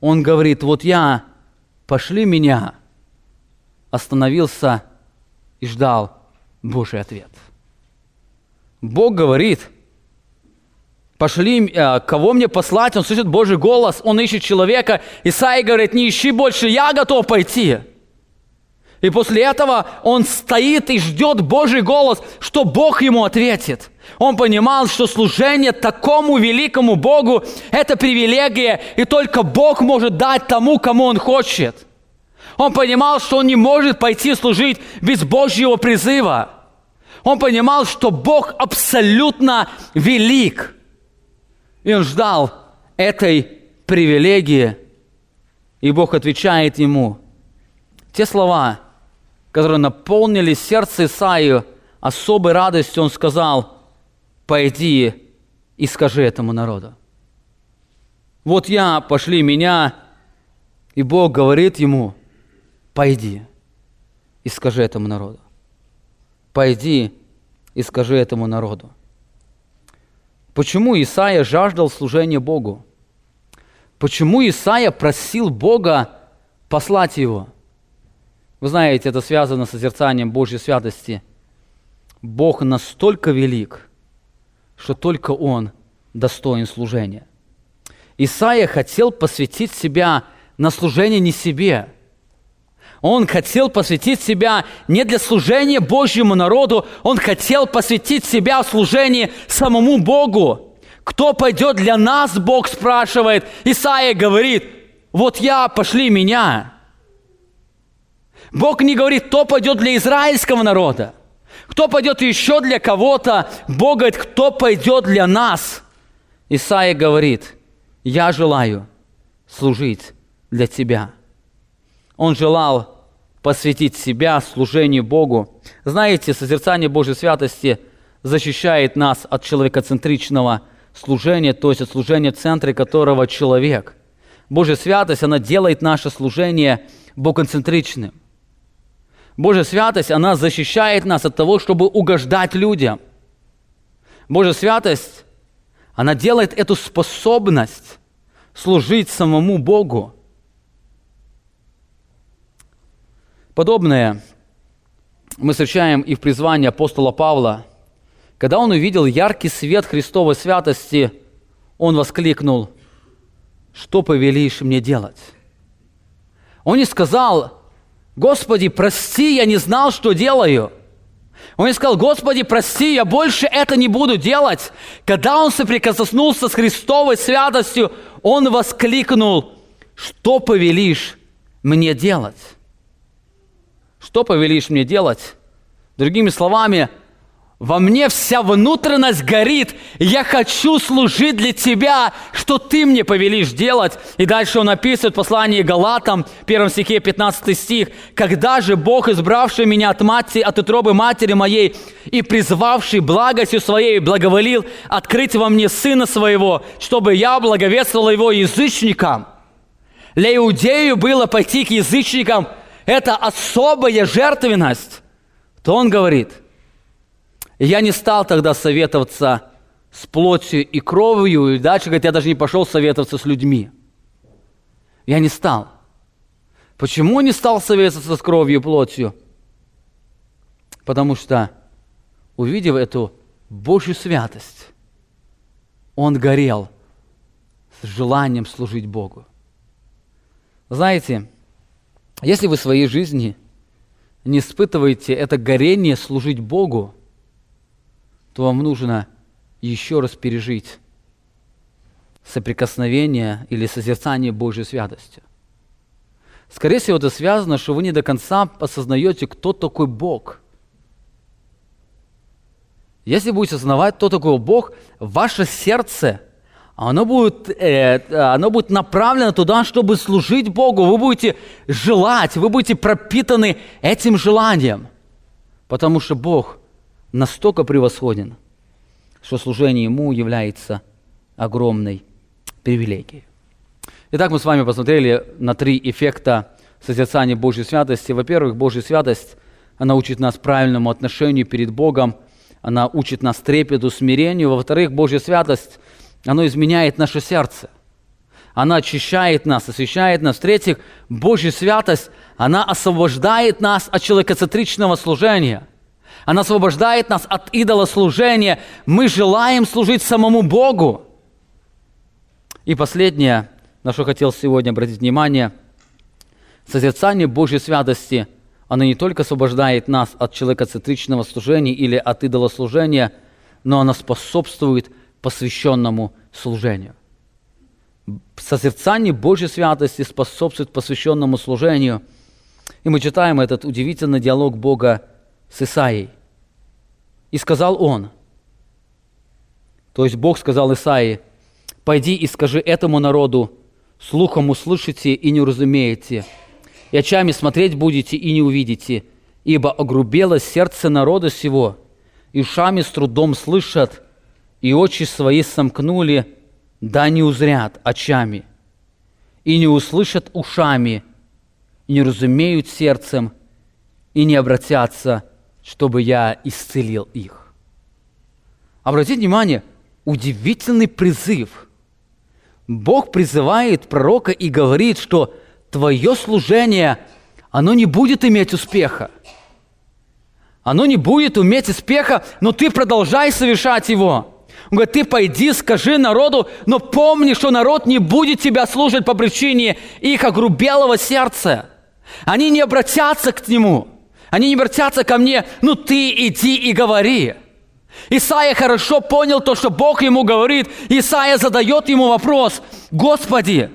он говорит, вот я, пошли меня, остановился и ждал Божий ответ. Бог говорит, пошли, э, кого мне послать? Он слышит Божий голос, он ищет человека. Исаия говорит, не ищи больше, я готов пойти. И после этого он стоит и ждет Божий голос, что Бог ему ответит – он понимал, что служение такому великому Богу – это привилегия, и только Бог может дать тому, кому Он хочет. Он понимал, что он не может пойти служить без Божьего призыва. Он понимал, что Бог абсолютно велик. И он ждал этой привилегии. И Бог отвечает ему. Те слова, которые наполнили сердце Исаию особой радостью, он сказал – пойди и скажи этому народу. Вот я, пошли меня, и Бог говорит ему, пойди и скажи этому народу. Пойди и скажи этому народу. Почему Исаия жаждал служения Богу? Почему Исаия просил Бога послать его? Вы знаете, это связано с созерцанием Божьей святости. Бог настолько велик, что только Он достоин служения. Исаия хотел посвятить себя на служение не себе. Он хотел посвятить себя не для служения Божьему народу, он хотел посвятить себя в служении самому Богу. Кто пойдет для нас, Бог спрашивает. Исаия говорит, вот я, пошли меня. Бог не говорит, кто пойдет для израильского народа. Кто пойдет еще для кого-то? Бог говорит, кто пойдет для нас? Исаия говорит, я желаю служить для тебя. Он желал посвятить себя служению Богу. Знаете, созерцание Божьей святости защищает нас от человекоцентричного служения, то есть от служения в центре которого человек. Божья святость, она делает наше служение богоцентричным. Божья святость, она защищает нас от того, чтобы угождать людям. Божья святость, она делает эту способность служить самому Богу. Подобное мы встречаем и в призвании апостола Павла. Когда он увидел яркий свет Христовой святости, он воскликнул, что повелишь мне делать? Он не сказал, Господи, прости, я не знал, что делаю – он сказал, Господи, прости, я больше это не буду делать. Когда он соприкоснулся с Христовой святостью, он воскликнул, что повелишь мне делать? Что повелишь мне делать? Другими словами, во мне вся внутренность горит. Я хочу служить для Тебя, что Ты мне повелишь делать. И дальше он описывает в послании Галатам, 1 стихе, 15 стих. «Когда же Бог, избравший меня от, матери, от утробы матери моей и призвавший благостью своей, благоволил открыть во мне Сына Своего, чтобы я благовествовал Его язычникам». Для Иудею было пойти к язычникам – это особая жертвенность. То он говорит – я не стал тогда советоваться с плотью и кровью, и дальше, говорит, я даже не пошел советоваться с людьми. Я не стал. Почему не стал советоваться с кровью и плотью? Потому что, увидев эту Божью святость, он горел с желанием служить Богу. Знаете, если вы в своей жизни не испытываете это горение служить Богу, то вам нужно еще раз пережить соприкосновение или созерцание Божьей святостью. Скорее всего, это связано, что вы не до конца осознаете, кто такой Бог. Если будете осознавать, кто такой Бог, ваше сердце, оно будет, э, оно будет направлено туда, чтобы служить Богу. Вы будете желать, вы будете пропитаны этим желанием. Потому что Бог – настолько превосходен, что служение Ему является огромной привилегией. Итак, мы с вами посмотрели на три эффекта созерцания Божьей святости. Во-первых, Божья святость, она учит нас правильному отношению перед Богом, она учит нас трепету, смирению. Во-вторых, Божья святость, она изменяет наше сердце. Она очищает нас, освещает нас. В-третьих, Божья святость, она освобождает нас от человекоцентричного служения – она освобождает нас от идолослужения. Мы желаем служить самому Богу. И последнее, на что хотел сегодня обратить внимание, созерцание Божьей святости, оно не только освобождает нас от человекоцентричного служения или от идолослужения, но оно способствует посвященному служению. Созерцание Божьей святости способствует посвященному служению. И мы читаем этот удивительный диалог Бога с Исаией. И сказал он, то есть Бог сказал Исаии, «Пойди и скажи этому народу, слухом услышите и не уразумеете, и очами смотреть будете и не увидите, ибо огрубело сердце народа сего, и ушами с трудом слышат, и очи свои сомкнули, да не узрят очами, и не услышат ушами, и не разумеют сердцем, и не обратятся чтобы я исцелил их. Обратите внимание, удивительный призыв. Бог призывает пророка и говорит, что твое служение, оно не будет иметь успеха. Оно не будет иметь успеха, но ты продолжай совершать его. Он говорит, ты пойди, скажи народу, но помни, что народ не будет тебя слушать по причине их огрубелого сердца. Они не обратятся к нему. Они не обратятся ко мне, ну ты иди и говори. Исаия хорошо понял то, что Бог ему говорит. Исаия задает ему вопрос, Господи,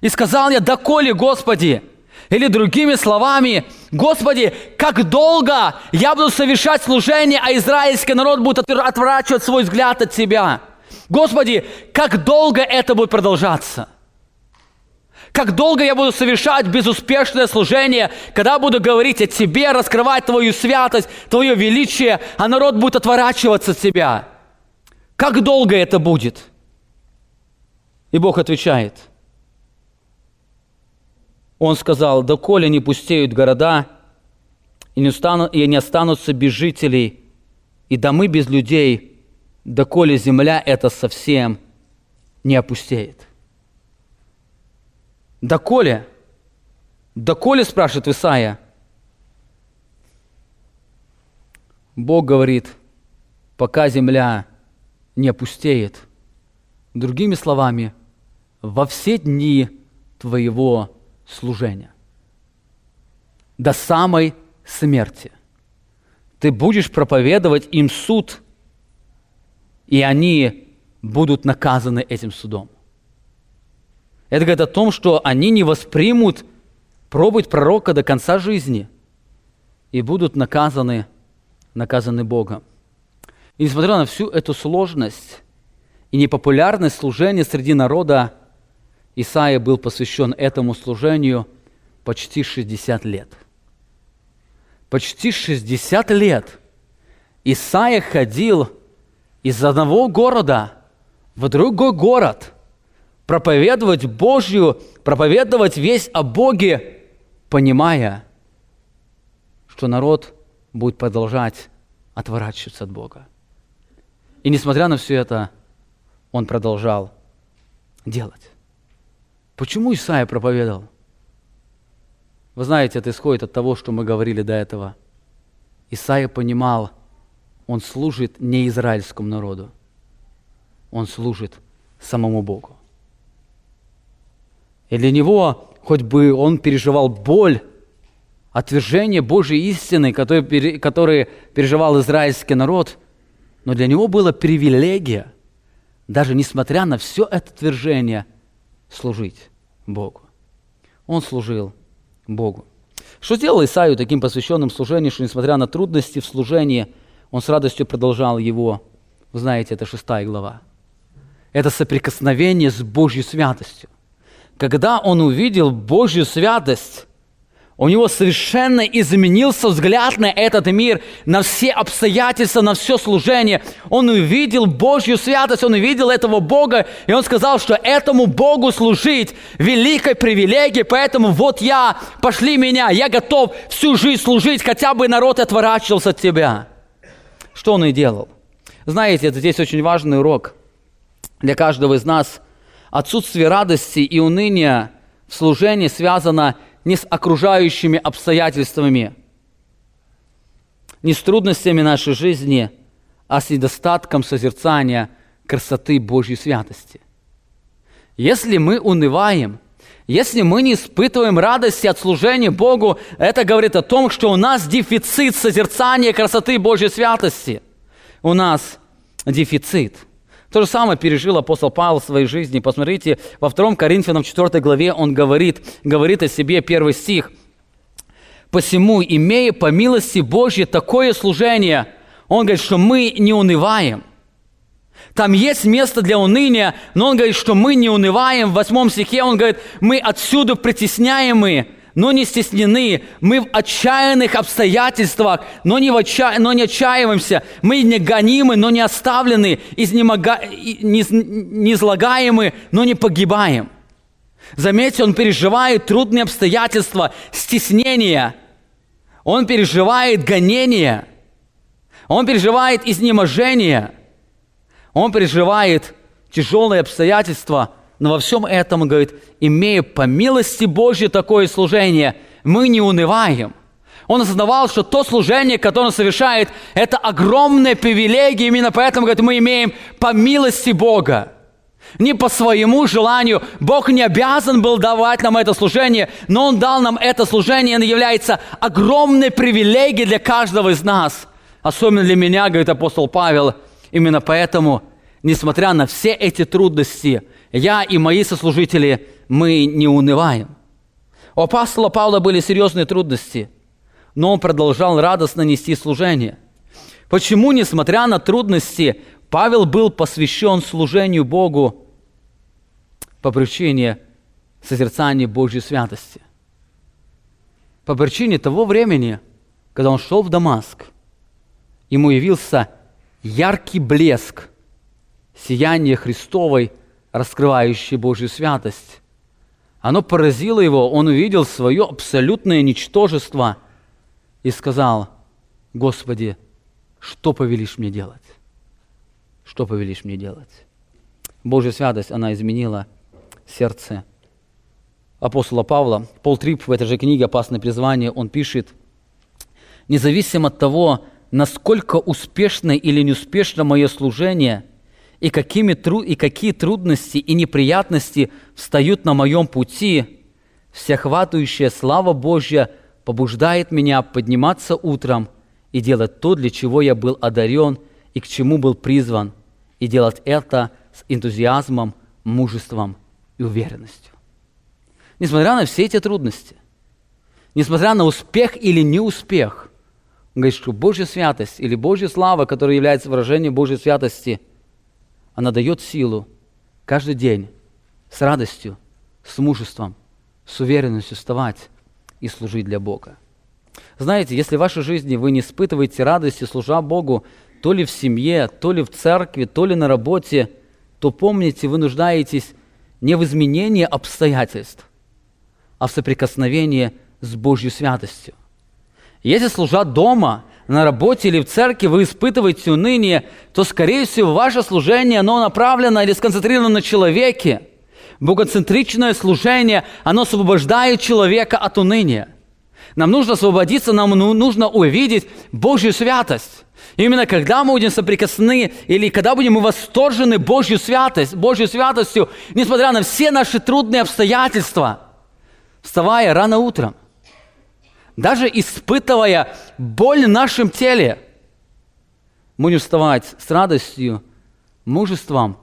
и сказал я, доколе, Господи, или другими словами, Господи, как долго я буду совершать служение, а израильский народ будет отворачивать свой взгляд от Тебя? Господи, как долго это будет продолжаться? Как долго я буду совершать безуспешное служение, когда буду говорить о Тебе, раскрывать Твою святость, Твое величие, а народ будет отворачиваться от Тебя? Как долго это будет? И Бог отвечает. Он сказал, доколе не пустеют города, и не, устану, и не останутся без жителей, и домы без людей, доколе земля эта совсем не опустеет. Доколе? Доколе, спрашивает Исаия? Бог говорит, пока земля не опустеет. Другими словами, во все дни твоего служения. До самой смерти. Ты будешь проповедовать им суд, и они будут наказаны этим судом. Это говорит о том, что они не воспримут пробовать пророка до конца жизни и будут наказаны, наказаны Богом. И несмотря на всю эту сложность и непопулярность служения среди народа, Исаия был посвящен этому служению почти 60 лет. Почти 60 лет Исаия ходил из одного города в другой город – проповедовать Божью, проповедовать весь о Боге, понимая, что народ будет продолжать отворачиваться от Бога. И несмотря на все это, он продолжал делать. Почему Исаия проповедовал? Вы знаете, это исходит от того, что мы говорили до этого. Исаия понимал, он служит не израильскому народу, он служит самому Богу. И для него, хоть бы он переживал боль, отвержение Божьей истины, которые переживал израильский народ, но для него была привилегия, даже несмотря на все это отвержение, служить Богу. Он служил Богу. Что сделал Исаию таким посвященным служением, что несмотря на трудности в служении, он с радостью продолжал его. Вы знаете, это шестая глава. Это соприкосновение с Божьей святостью когда он увидел Божью святость, у него совершенно изменился взгляд на этот мир, на все обстоятельства, на все служение. Он увидел Божью святость, он увидел этого Бога, и он сказал, что этому Богу служить великой привилегией, поэтому вот я, пошли меня, я готов всю жизнь служить, хотя бы народ отворачивался от тебя. Что он и делал. Знаете, это здесь очень важный урок для каждого из нас – Отсутствие радости и уныния в служении связано не с окружающими обстоятельствами, не с трудностями нашей жизни, а с недостатком созерцания красоты Божьей святости. Если мы унываем, если мы не испытываем радости от служения Богу, это говорит о том, что у нас дефицит созерцания красоты Божьей святости. У нас дефицит – то же самое пережил апостол Павел в своей жизни. Посмотрите, во 2 Коринфянам 4 главе он говорит, говорит о себе, первый стих. «Посему, имея по милости Божьей такое служение, он говорит, что мы не унываем». Там есть место для уныния, но он говорит, что мы не унываем. В восьмом стихе он говорит, мы отсюда притесняемые, но не стеснены. Мы в отчаянных обстоятельствах, но не, в отча... но не отчаиваемся. Мы не гонимы, но не оставлены, изнемога... не... не излагаемы, но не погибаем. Заметьте, он переживает трудные обстоятельства, стеснения. Он переживает гонения. Он переживает изнеможение. Он переживает тяжелые обстоятельства, но во всем этом, он говорит, имея по милости Божьей такое служение, мы не унываем. Он осознавал, что то служение, которое он совершает, это огромная привилегия, именно поэтому, говорит, мы имеем по милости Бога не по своему желанию. Бог не обязан был давать нам это служение, но Он дал нам это служение, и оно является огромной привилегией для каждого из нас. Особенно для меня, говорит апостол Павел. Именно поэтому, несмотря на все эти трудности, я и мои сослужители, мы не унываем. У апостола Павла были серьезные трудности, но он продолжал радостно нести служение. Почему, несмотря на трудности, Павел был посвящен служению Богу по причине созерцания Божьей святости. По причине того времени, когда он шел в Дамаск, ему явился яркий блеск сияния Христовой, раскрывающей Божью святость. Оно поразило его, он увидел свое абсолютное ничтожество и сказал, «Господи, что повелишь мне делать? Что повелишь мне делать?» Божья святость, она изменила сердце апостола Павла. Пол Трип в этой же книге «Опасное призвание» он пишет, «Независимо от того, насколько успешно или неуспешно мое служение, и, какими и какие трудности и неприятности встают на моем пути, всеохватывающая слава Божья побуждает меня подниматься утром и делать то, для чего я был одарен и к чему был призван, и делать это с энтузиазмом, мужеством и уверенностью. Несмотря на все эти трудности, несмотря на успех или неуспех, он говорит, что Божья святость или Божья слава, которая является выражением Божьей святости, она дает силу каждый день с радостью, с мужеством, с уверенностью вставать и служить для Бога. Знаете, если в вашей жизни вы не испытываете радости, служа Богу, то ли в семье, то ли в церкви, то ли на работе, то помните, вы нуждаетесь не в изменении обстоятельств, а в соприкосновении с Божьей святостью. Если служа дома, на работе или в церкви вы испытываете уныние, то, скорее всего, ваше служение, оно направлено или сконцентрировано на человеке. Богоцентричное служение, оно освобождает человека от уныния. Нам нужно освободиться, нам ну, нужно увидеть Божью святость. Именно когда мы будем соприкосны, или когда будем мы восторжены Божью святость, Божью святостью, несмотря на все наши трудные обстоятельства, вставая рано утром, даже испытывая боль в нашем теле, будем вставать с радостью, мужеством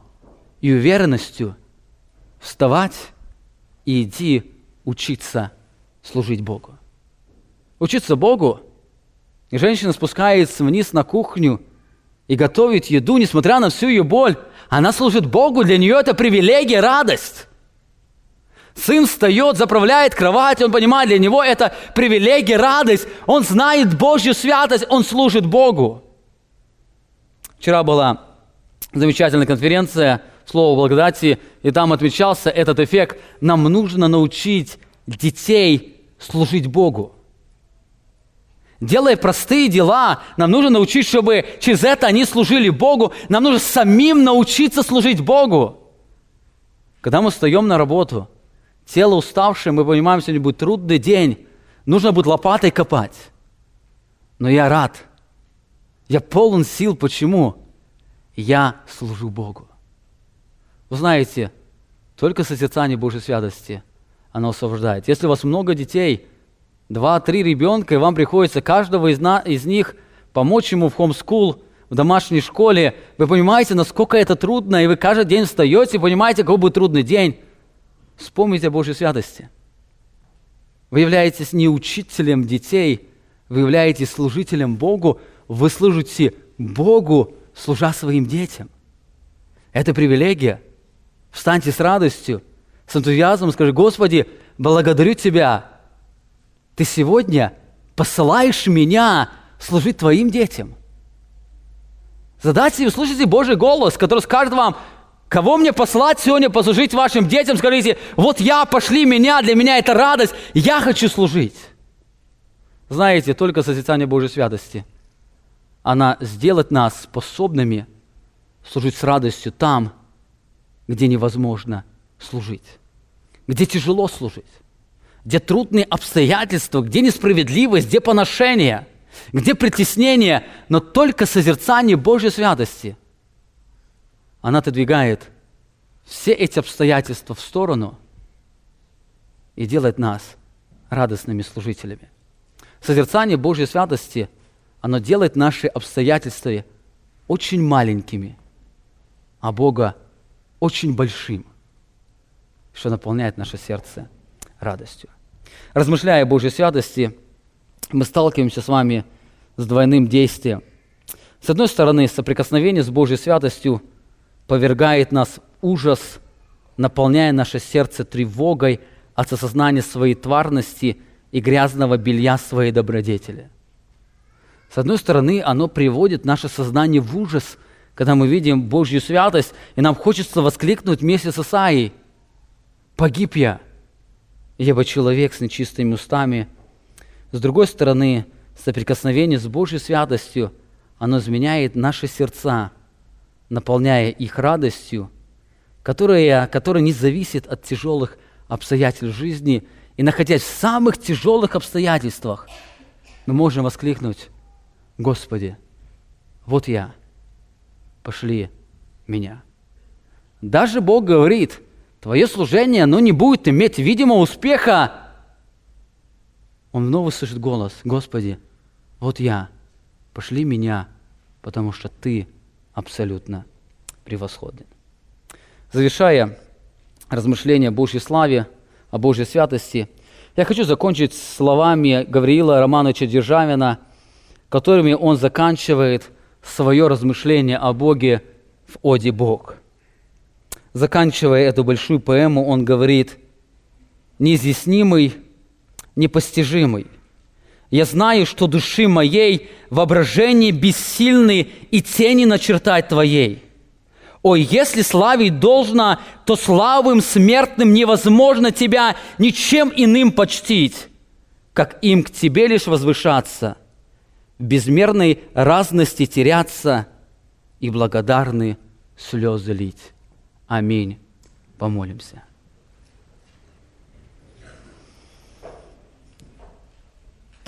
и уверенностью, вставать и идти учиться служить Богу. Учиться Богу – и женщина спускается вниз на кухню и готовит еду, несмотря на всю ее боль. Она служит Богу, для нее это привилегия, радость. Сын встает, заправляет кровать, он понимает, для него это привилегия, радость. Он знает Божью святость, он служит Богу. Вчера была замечательная конференция «Слово благодати», и там отмечался этот эффект. Нам нужно научить детей служить Богу делая простые дела, нам нужно научить, чтобы через это они служили Богу. Нам нужно самим научиться служить Богу. Когда мы встаем на работу, тело уставшее, мы понимаем, сегодня будет трудный день, нужно будет лопатой копать. Но я рад. Я полон сил. Почему? Я служу Богу. Вы знаете, только созерцание Божьей святости, оно освобождает. Если у вас много детей – два-три ребенка, и вам приходится каждого из, на, из них помочь ему в хомскул, в домашней школе, вы понимаете, насколько это трудно, и вы каждый день встаете понимаете, какой будет трудный день. Вспомните о Божьей святости. Вы являетесь не учителем детей, вы являетесь служителем Богу, вы служите Богу, служа своим детям. Это привилегия. Встаньте с радостью, с энтузиазмом, скажи, Господи, благодарю Тебя ты сегодня посылаешь меня служить твоим детям. Задайте, услышите Божий голос, который скажет вам, кого мне послать сегодня послужить вашим детям, скажите, вот я, пошли меня, для меня это радость, я хочу служить. Знаете, только созерцание Божьей святости, она сделает нас способными служить с радостью там, где невозможно служить, где тяжело служить, где трудные обстоятельства, где несправедливость, где поношение, где притеснение, но только созерцание Божьей святости. Она отодвигает все эти обстоятельства в сторону и делает нас радостными служителями. Созерцание Божьей святости, оно делает наши обстоятельства очень маленькими, а Бога очень большим, что наполняет наше сердце радостью. Размышляя о Божьей святости, мы сталкиваемся с вами с двойным действием. С одной стороны, соприкосновение с Божьей святостью повергает нас ужас, наполняя наше сердце тревогой от осознания своей тварности и грязного белья своей добродетели. С одной стороны, оно приводит наше сознание в ужас, когда мы видим Божью святость, и нам хочется воскликнуть вместе с Исаией, «Погиб я, ибо человек с нечистыми устами». С другой стороны, соприкосновение с Божьей святостью, оно изменяет наши сердца, наполняя их радостью, которая, которая не зависит от тяжелых обстоятельств жизни. И находясь в самых тяжелых обстоятельствах, мы можем воскликнуть, Господи, вот я, пошли меня. Даже Бог говорит, твое служение, оно не будет иметь видимого успеха. Он вновь слышит голос, Господи, вот я, пошли меня, потому что Ты абсолютно превосходен. Завершая размышления о Божьей славе, о Божьей святости, я хочу закончить словами Гавриила Романовича Державина, которыми он заканчивает свое размышление о Боге в «Оде Бог». Заканчивая эту большую поэму, он говорит «Неизъяснимый, непостижимый – я знаю, что души моей воображение бессильны и тени начертать Твоей. Ой, если славить должно, то славым смертным невозможно Тебя ничем иным почтить, как им к Тебе лишь возвышаться, в безмерной разности теряться и благодарны слезы лить. Аминь. Помолимся.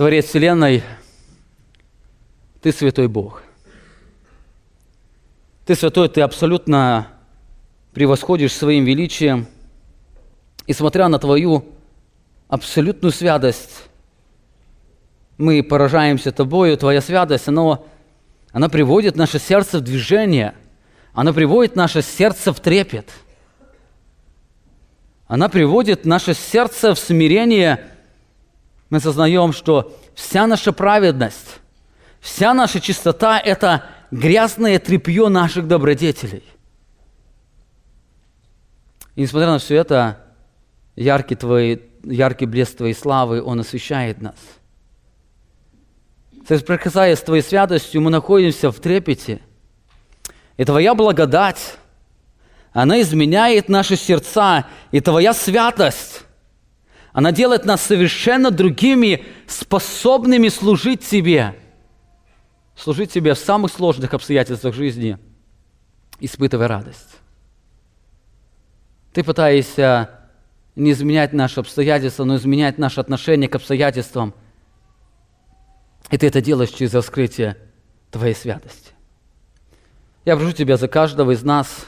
Творец Вселенной, Ты святой Бог. Ты святой, Ты абсолютно превосходишь своим величием. И смотря на Твою абсолютную святость, мы поражаемся Тобою, Твоя святость, оно, она приводит наше сердце в движение, она приводит наше сердце в трепет, она приводит наше сердце в смирение – мы сознаем, что вся наша праведность, вся наша чистота – это грязное тряпье наших добродетелей. И несмотря на все это, яркий, твой, яркий блеск Твоей славы, Он освещает нас. Соприкасаясь с Твоей святостью, мы находимся в трепете. И Твоя благодать, она изменяет наши сердца, и Твоя святость – она делает нас совершенно другими, способными служить Тебе. Служить Тебе в самых сложных обстоятельствах жизни, испытывая радость. Ты пытаешься не изменять наши обстоятельства, но изменять наше отношение к обстоятельствам. И ты это делаешь через раскрытие Твоей святости. Я прошу Тебя за каждого из нас.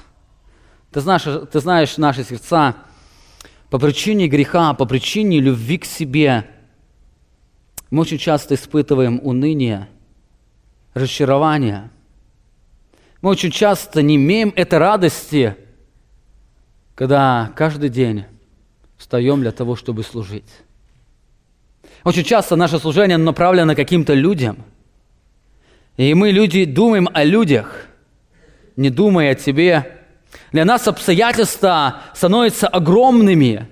Ты знаешь, ты знаешь наши сердца, по причине греха, по причине любви к себе, мы очень часто испытываем уныние, разочарование. Мы очень часто не имеем этой радости, когда каждый день встаем для того, чтобы служить. Очень часто наше служение направлено каким-то людям. И мы, люди, думаем о людях, не думая о тебе, для нас обстоятельства становятся огромными,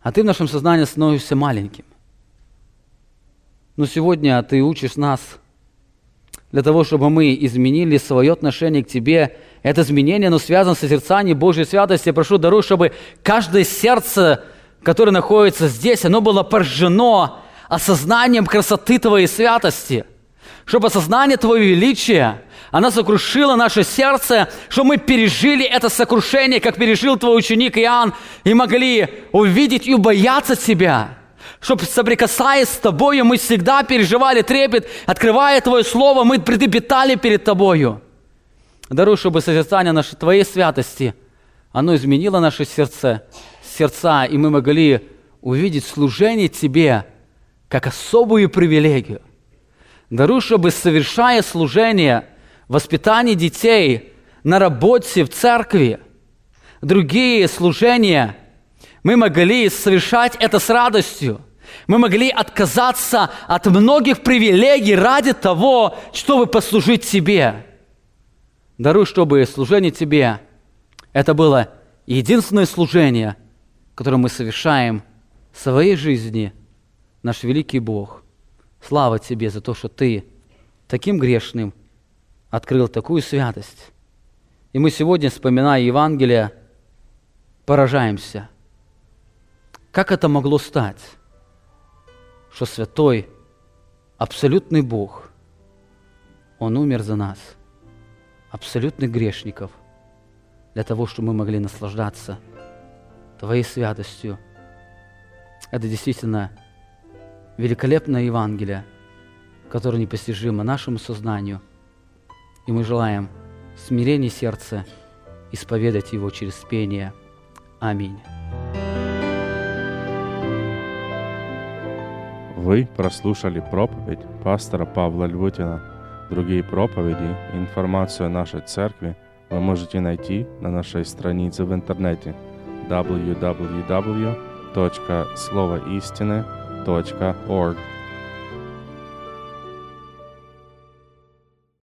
а ты в нашем сознании становишься маленьким. Но сегодня ты учишь нас для того, чтобы мы изменили свое отношение к тебе. Это изменение, оно связано с созерцанием Божьей святости. Я прошу, даруй, чтобы каждое сердце, которое находится здесь, оно было поражено осознанием красоты Твоей святости, чтобы осознание Твоего величия – Она сокрушила наше сердце, что мы пережили это сокрушение, как пережил твой ученик Иоанн, и могли увидеть и бояться Тебя. Чтобы, соприкасаясь с Тобою, мы всегда переживали трепет, открывая Твое Слово, мы предепитали перед Тобою. Даруй, чтобы созерцание нашей Твоей святости, оно изменило наше сердце, сердца, и мы могли увидеть служение Тебе как особую привилегию. Даруй, чтобы, совершая служение, воспитание детей на работе в церкви, другие служения, мы могли совершать это с радостью. Мы могли отказаться от многих привилегий ради того, чтобы послужить Тебе. Даруй, чтобы служение Тебе – это было единственное служение, которое мы совершаем в своей жизни, наш великий Бог – Слава Тебе за то, что Ты таким грешным открыл такую святость. И мы сегодня, вспоминая Евангелие, поражаемся. Как это могло стать, что святой, абсолютный Бог, Он умер за нас, абсолютных грешников, для того, чтобы мы могли наслаждаться Твоей святостью. Это действительно великолепное Евангелие, которое непостижимо нашему сознанию. И мы желаем смирения сердца исповедать его через пение. Аминь. Вы прослушали проповедь пастора Павла Львутина. Другие проповеди и информацию о нашей церкви вы можете найти на нашей странице в интернете www.словоистины.com org.